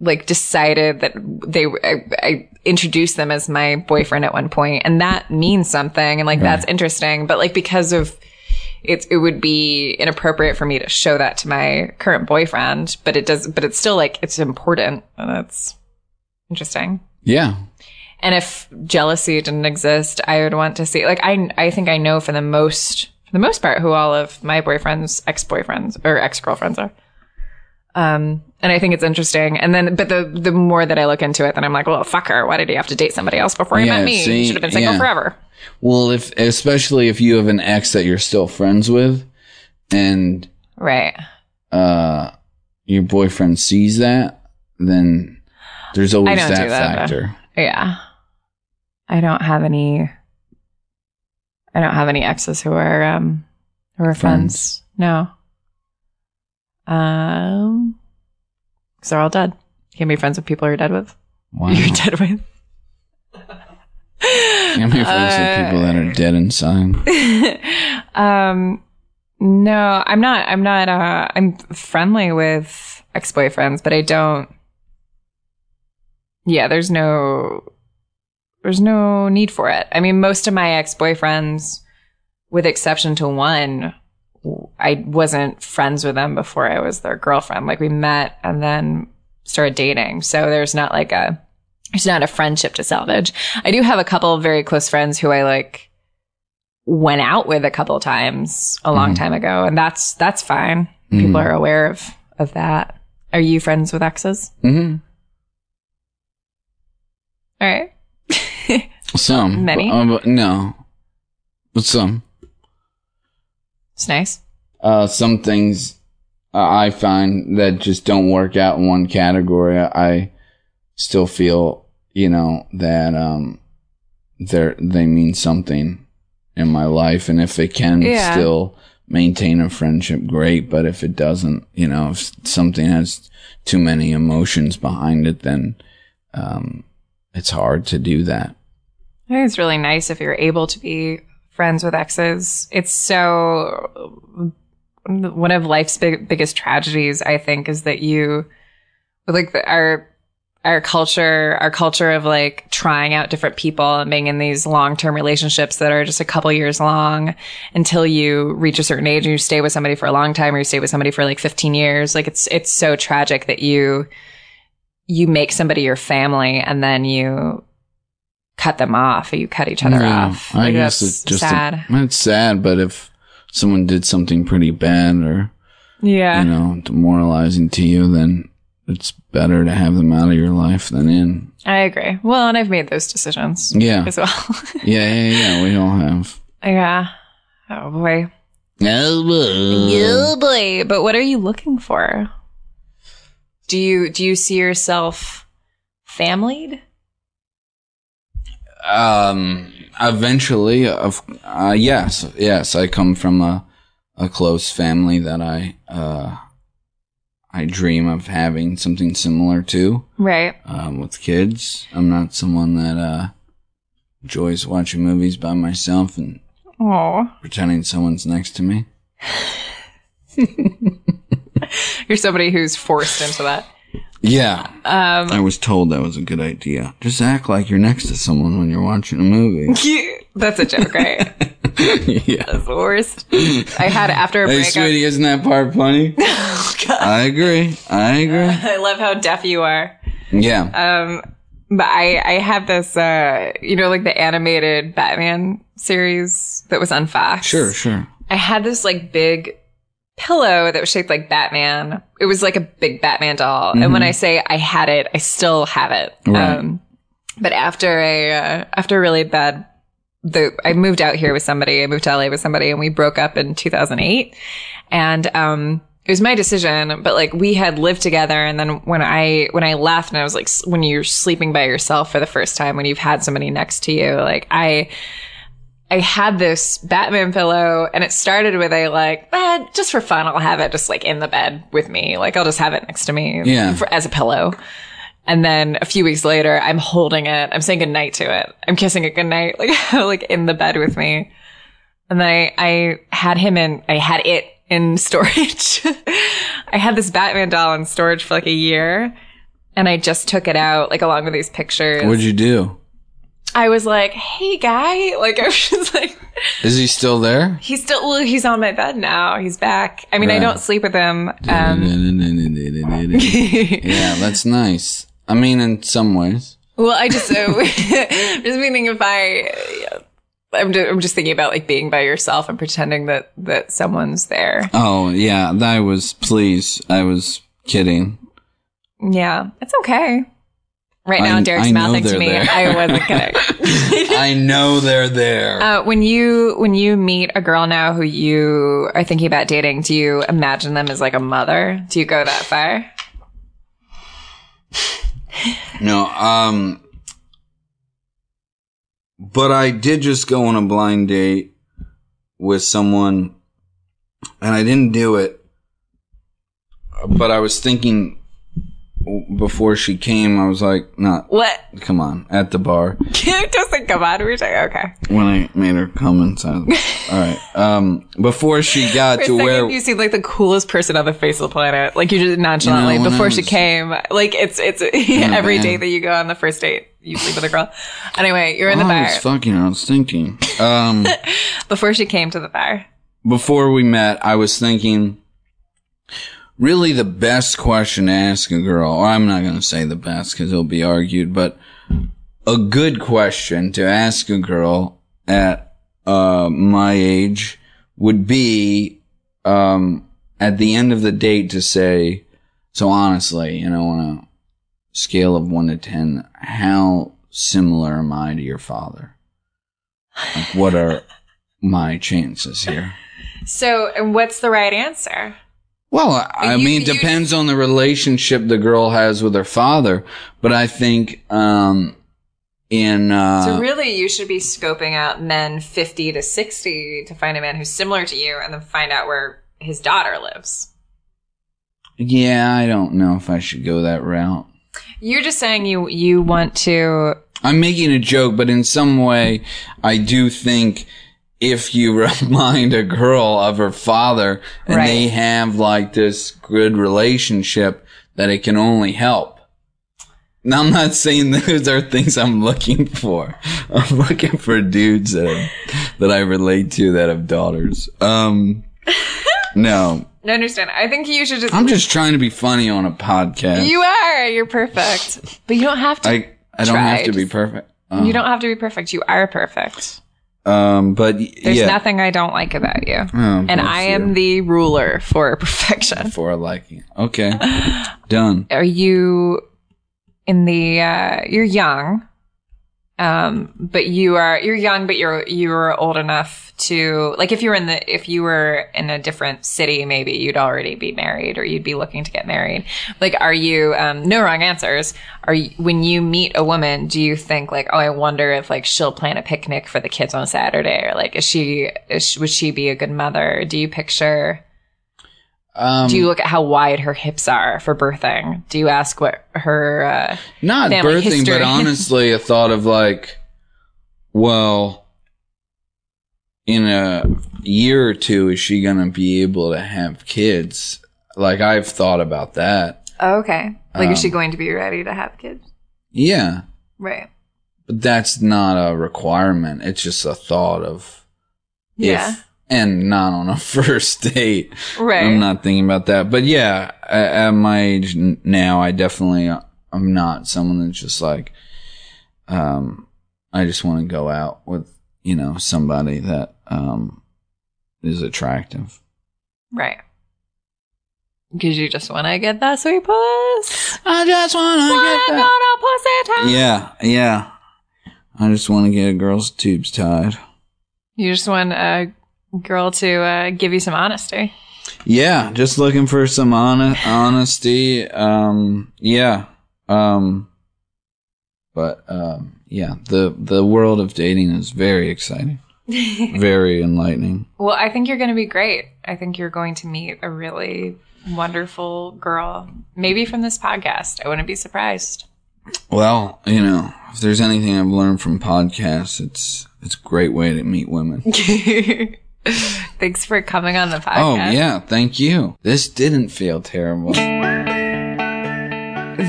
like decided that they I, I introduced them as my boyfriend at one point. And that means something. And like that's interesting. But like because of it it would be inappropriate for me to show that to my current boyfriend but it does but it's still like it's important. And that's interesting. Yeah. And if jealousy didn't exist i would want to see like i i think i know for the most for the most part who all of my boyfriends ex-boyfriends or ex-girlfriends are um and i think it's interesting and then but the the more that i look into it then i'm like well fuck her why did he have to date somebody else before he Yeah, met me see, he should have been single yeah. forever Well, if especially if you have an ex that you're still friends with, and right uh your boyfriend sees that, then there's always don't that, do that, though. factor. yeah i don't have any i don't have any exes who are um who are friends, Friends. no um because they're all dead you can be friends with people you're dead with Wow. you're dead with I'm here friends with people that are dead inside. um no i'm not i'm not uh i'm friendly with ex-boyfriends but i don't yeah there's no there's no need for it. I mean most of my ex-boyfriends with exception to one i wasn't friends with them before i was their girlfriend. Like we met and then started dating. So there's not like a there's not a friendship to salvage. I do have a couple of very close friends who i like went out with a couple of times a long time ago and that's that's fine. People are aware of of that. Are you friends with exes? Hmm all right Some. Many? But, uh, but no. But some. it's nice Uh, some things uh, I find that just don't work out in one category. I still feel, you know, that um, they they mean something in my life, and if it can Yeah. still maintain a friendship, great. But if it doesn't, you know, if something has too many emotions behind it, then um, it's hard to do that. I think it's really nice if you're able to be friends with exes. It's so one of life's big, biggest tragedies. I think is that you, like the, our our culture, our culture of like trying out different people and being in these long term relationships that are just a couple years long until you reach a certain age and you stay with somebody for a long time or you stay with somebody for like 15 years. Like it's it's so tragic that you you make somebody your family and then you cut them off or you cut each other Yeah, off. I guess it's just a- sad. it's sad, but if someone did something pretty bad or yeah. you know demoralizing to you, then it's better to have them out of your life than in. I agree. Well, and I've made those decisions Yeah, as well. yeah, yeah, yeah. We all have. yeah. Oh boy. Oh, Oh boy. But what are you looking for? Do you do you see yourself familied? Um, eventually, of uh, yes, yes, I come from a a close family that I uh I dream of having something similar to Right. um, with kids. I'm not someone that uh enjoys watching movies by myself and Oh, pretending someone's next to me. you're somebody who's forced into that. Yeah, Um, I was told that was a good idea. Just act like you're next to someone when you're watching a movie. That's a joke, right? yeah. That's the worst. I had after a Hey, breakup. sweetie, isn't that part funny? I agree. I agree. I love how deaf you are. Yeah. Um, but I, I had this, uh, you know, like the animated Batman series that was on Fox. sure, sure. I had this like big pillow that was shaped like Batman. It was like a big Batman doll. And when I say I had it, I still have it. Right. Um, but after a, uh, after a really bad, the, I moved out here with somebody. I moved to LA with somebody and we broke up in 2008. And, um, it was my decision, but like we had lived together. And then when I, when I left and I was like, when you're sleeping by yourself for the first time, when you've had somebody next to you, like I, I had this Batman pillow and it started with a like, eh, just for fun, I'll have it just like in the bed with me. Like I'll just have it next to me Yeah. for, as a pillow. And then a few weeks later, I'm holding it. I'm saying goodnight to it. I'm kissing it goodnight, like, like in the bed with me. And then I, I had him in, I had it in storage. I had this Batman doll in storage for like a year. And I just took it out, like along with these pictures. What'd you do? I was like, hey guy. Like I was just like, Is he still there? He's still well, he's on my bed now. He's back. I mean, I don't sleep with him. Um, yeah, that's nice. I mean, in some ways. well, I just uh, just meaning if I, I'm just, I'm just thinking about like being by yourself and pretending that that someone's there. Oh, yeah, I was, please, I was kidding. Yeah, it's okay. Right now, I- Derek's I mouthing to me. there. I wasn't kidding. I know they're there. Uh, when you when you meet a girl now who you are thinking about dating, do you imagine them as like a mother? Do you go that far? No, um, but I did just go on a blind date with someone, and I didn't do it. But I was thinking before she came, I was like, "Not, What? come on," at the bar Just think about it. Okay. when I made her come inside. All right, um, before she got For to where you seemed like the coolest person on the face of the planet. Like you just nonchalantly You know, before I she came. Like it's it's every date that you go on the first date, you sleep with a girl. Anyway, you're in the I bar was fucking, I was thinking. Um. before she came to the bar. before we met, I was thinking really the best question to ask a girl, or I'm not going to say the best because it'll be argued, but a good question to ask a girl at uh, my age would be um, at the end of the date to say, so honestly, you know, on a scale of one to 10, how similar am I to your father? Like, what are my chances here? So, what's the right answer? Well, I You- mean, it depends on the relationship the girl has with her father, but I think, um, in, uh, so really, you should be scoping out men 50 to 60 to find a man who's similar to you, and then find out where his daughter lives. yeah, I don't know if I should go that route. You're just saying you you want to. I'm making a joke, but in some way, I do think if you remind a girl of her father and Right. they have like this good relationship, that it can only help. Now, I'm not saying those are things I'm looking for. I'm looking for dudes that, that I relate to that have daughters. Um, no, I understand. I think you should just. I'm just trying to be funny on a podcast. You are. You're perfect. But you don't have to. I, I don't have to be perfect. Um, you don't have to be perfect. You are perfect. Um, but There's yeah. nothing I don't like about you. Oh, and I you. am the ruler for perfection. for liking. Okay. Done. Are you in the, uh, you're young. Um, but you are you're young, but you're you're old enough to like if you were in the if you were in a different city, maybe you'd already be married or you'd be looking to get married. Like, are you? Um, no wrong answers. Are you, when you meet a woman, do you think like, oh, I wonder if like she'll plan a picnic for the kids on Saturday, or like, is she is, she- would she be a good mother? Do you picture? Um, Do you look at how wide her hips are for birthing? Do you ask what her? Uh, not birthing, history. but honestly, a thought of like, well, in a year or two, is she gonna be able to have kids? Like I've thought about that. oh, okay. Like, is she Um, going to be ready to have kids? Yeah, Right. but that's not a requirement. It's just a thought of Yeah. if, and not on a first date. Right. I'm not thinking about that. But yeah, at, my age now, I definitely I'm not someone that's just like, um, I just want to go out with you know somebody that um is attractive. Right. Because you just want to get that sweet puss. I just want to get that. go to pussy. Yeah, yeah. I just want to get a girl's tubes tied. You just want a girl to uh, give you some honesty. Yeah, just looking for some hon- honesty. Um, yeah. Um, but um, yeah, the the world of dating is very exciting, very enlightening. Well, I think you're going to be great. I think you're going to meet a really wonderful girl, maybe from this podcast. I wouldn't be surprised. Well, you know, if there's anything I've learned from podcasts, it's it's a great way to meet women. Thanks for coming on the podcast. Oh yeah, thank you. This didn't feel terrible.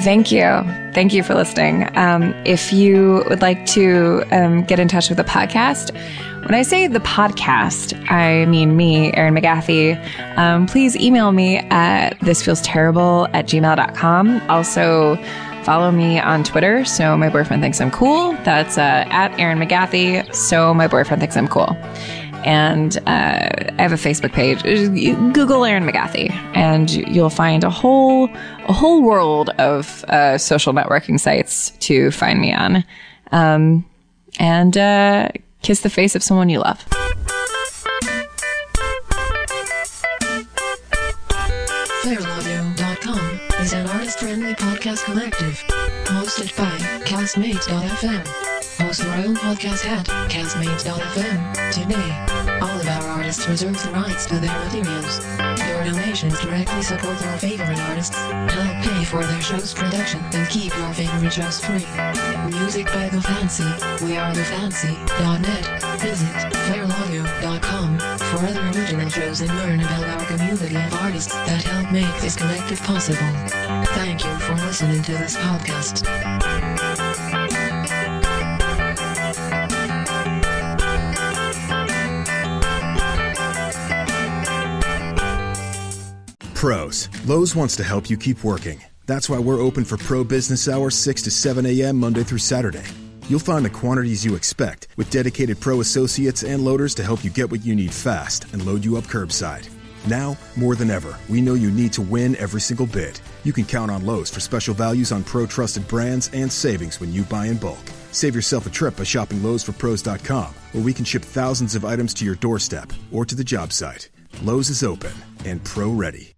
Thank you. Thank you for listening. Um, if you would like to um, get in touch with the podcast, when I say the podcast, I mean me, Erin McGathy. Um, please email me at thisfeelsterrible at gmail.com. Also, follow me on Twitter. So my boyfriend thinks I'm cool. That's uh, at Erin McGathy. So my boyfriend thinks I'm cool. And uh, I have a Facebook page. Google Erin McGathy, and you'll find a whole a whole world of uh, social networking sites to find me on. Um, and uh, kiss the face of someone you love. FeralAudio.com is an artist-friendly podcast collective hosted by Castmates.fm. Host our own podcast at Castmates.fm. Today, all of our artists reserve the rights to their materials. Your donations directly support our favorite artists, help pay for their show's production, and keep your favorite shows free. Music by The Fancy. We are TheFancy.net. Visit FeralAudio.com for other original shows and learn about our community of artists that help make this collective possible. Thank you for listening to this podcast. Pros. Lowe's wants to help you keep working. That's why we're open for pro business hours 6 to 7 a.m. Monday through Saturday. You'll find the quantities you expect with dedicated pro associates and loaders to help you get what you need fast and load you up curbside. Now, more than ever, we know you need to win every single bid. You can count on Lowe's for special values on pro trusted brands and savings when you buy in bulk. Save yourself a trip by shopping Lowe'sForPros.com, where we can ship thousands of items to your doorstep or to the job site. Lowe's is open and pro ready.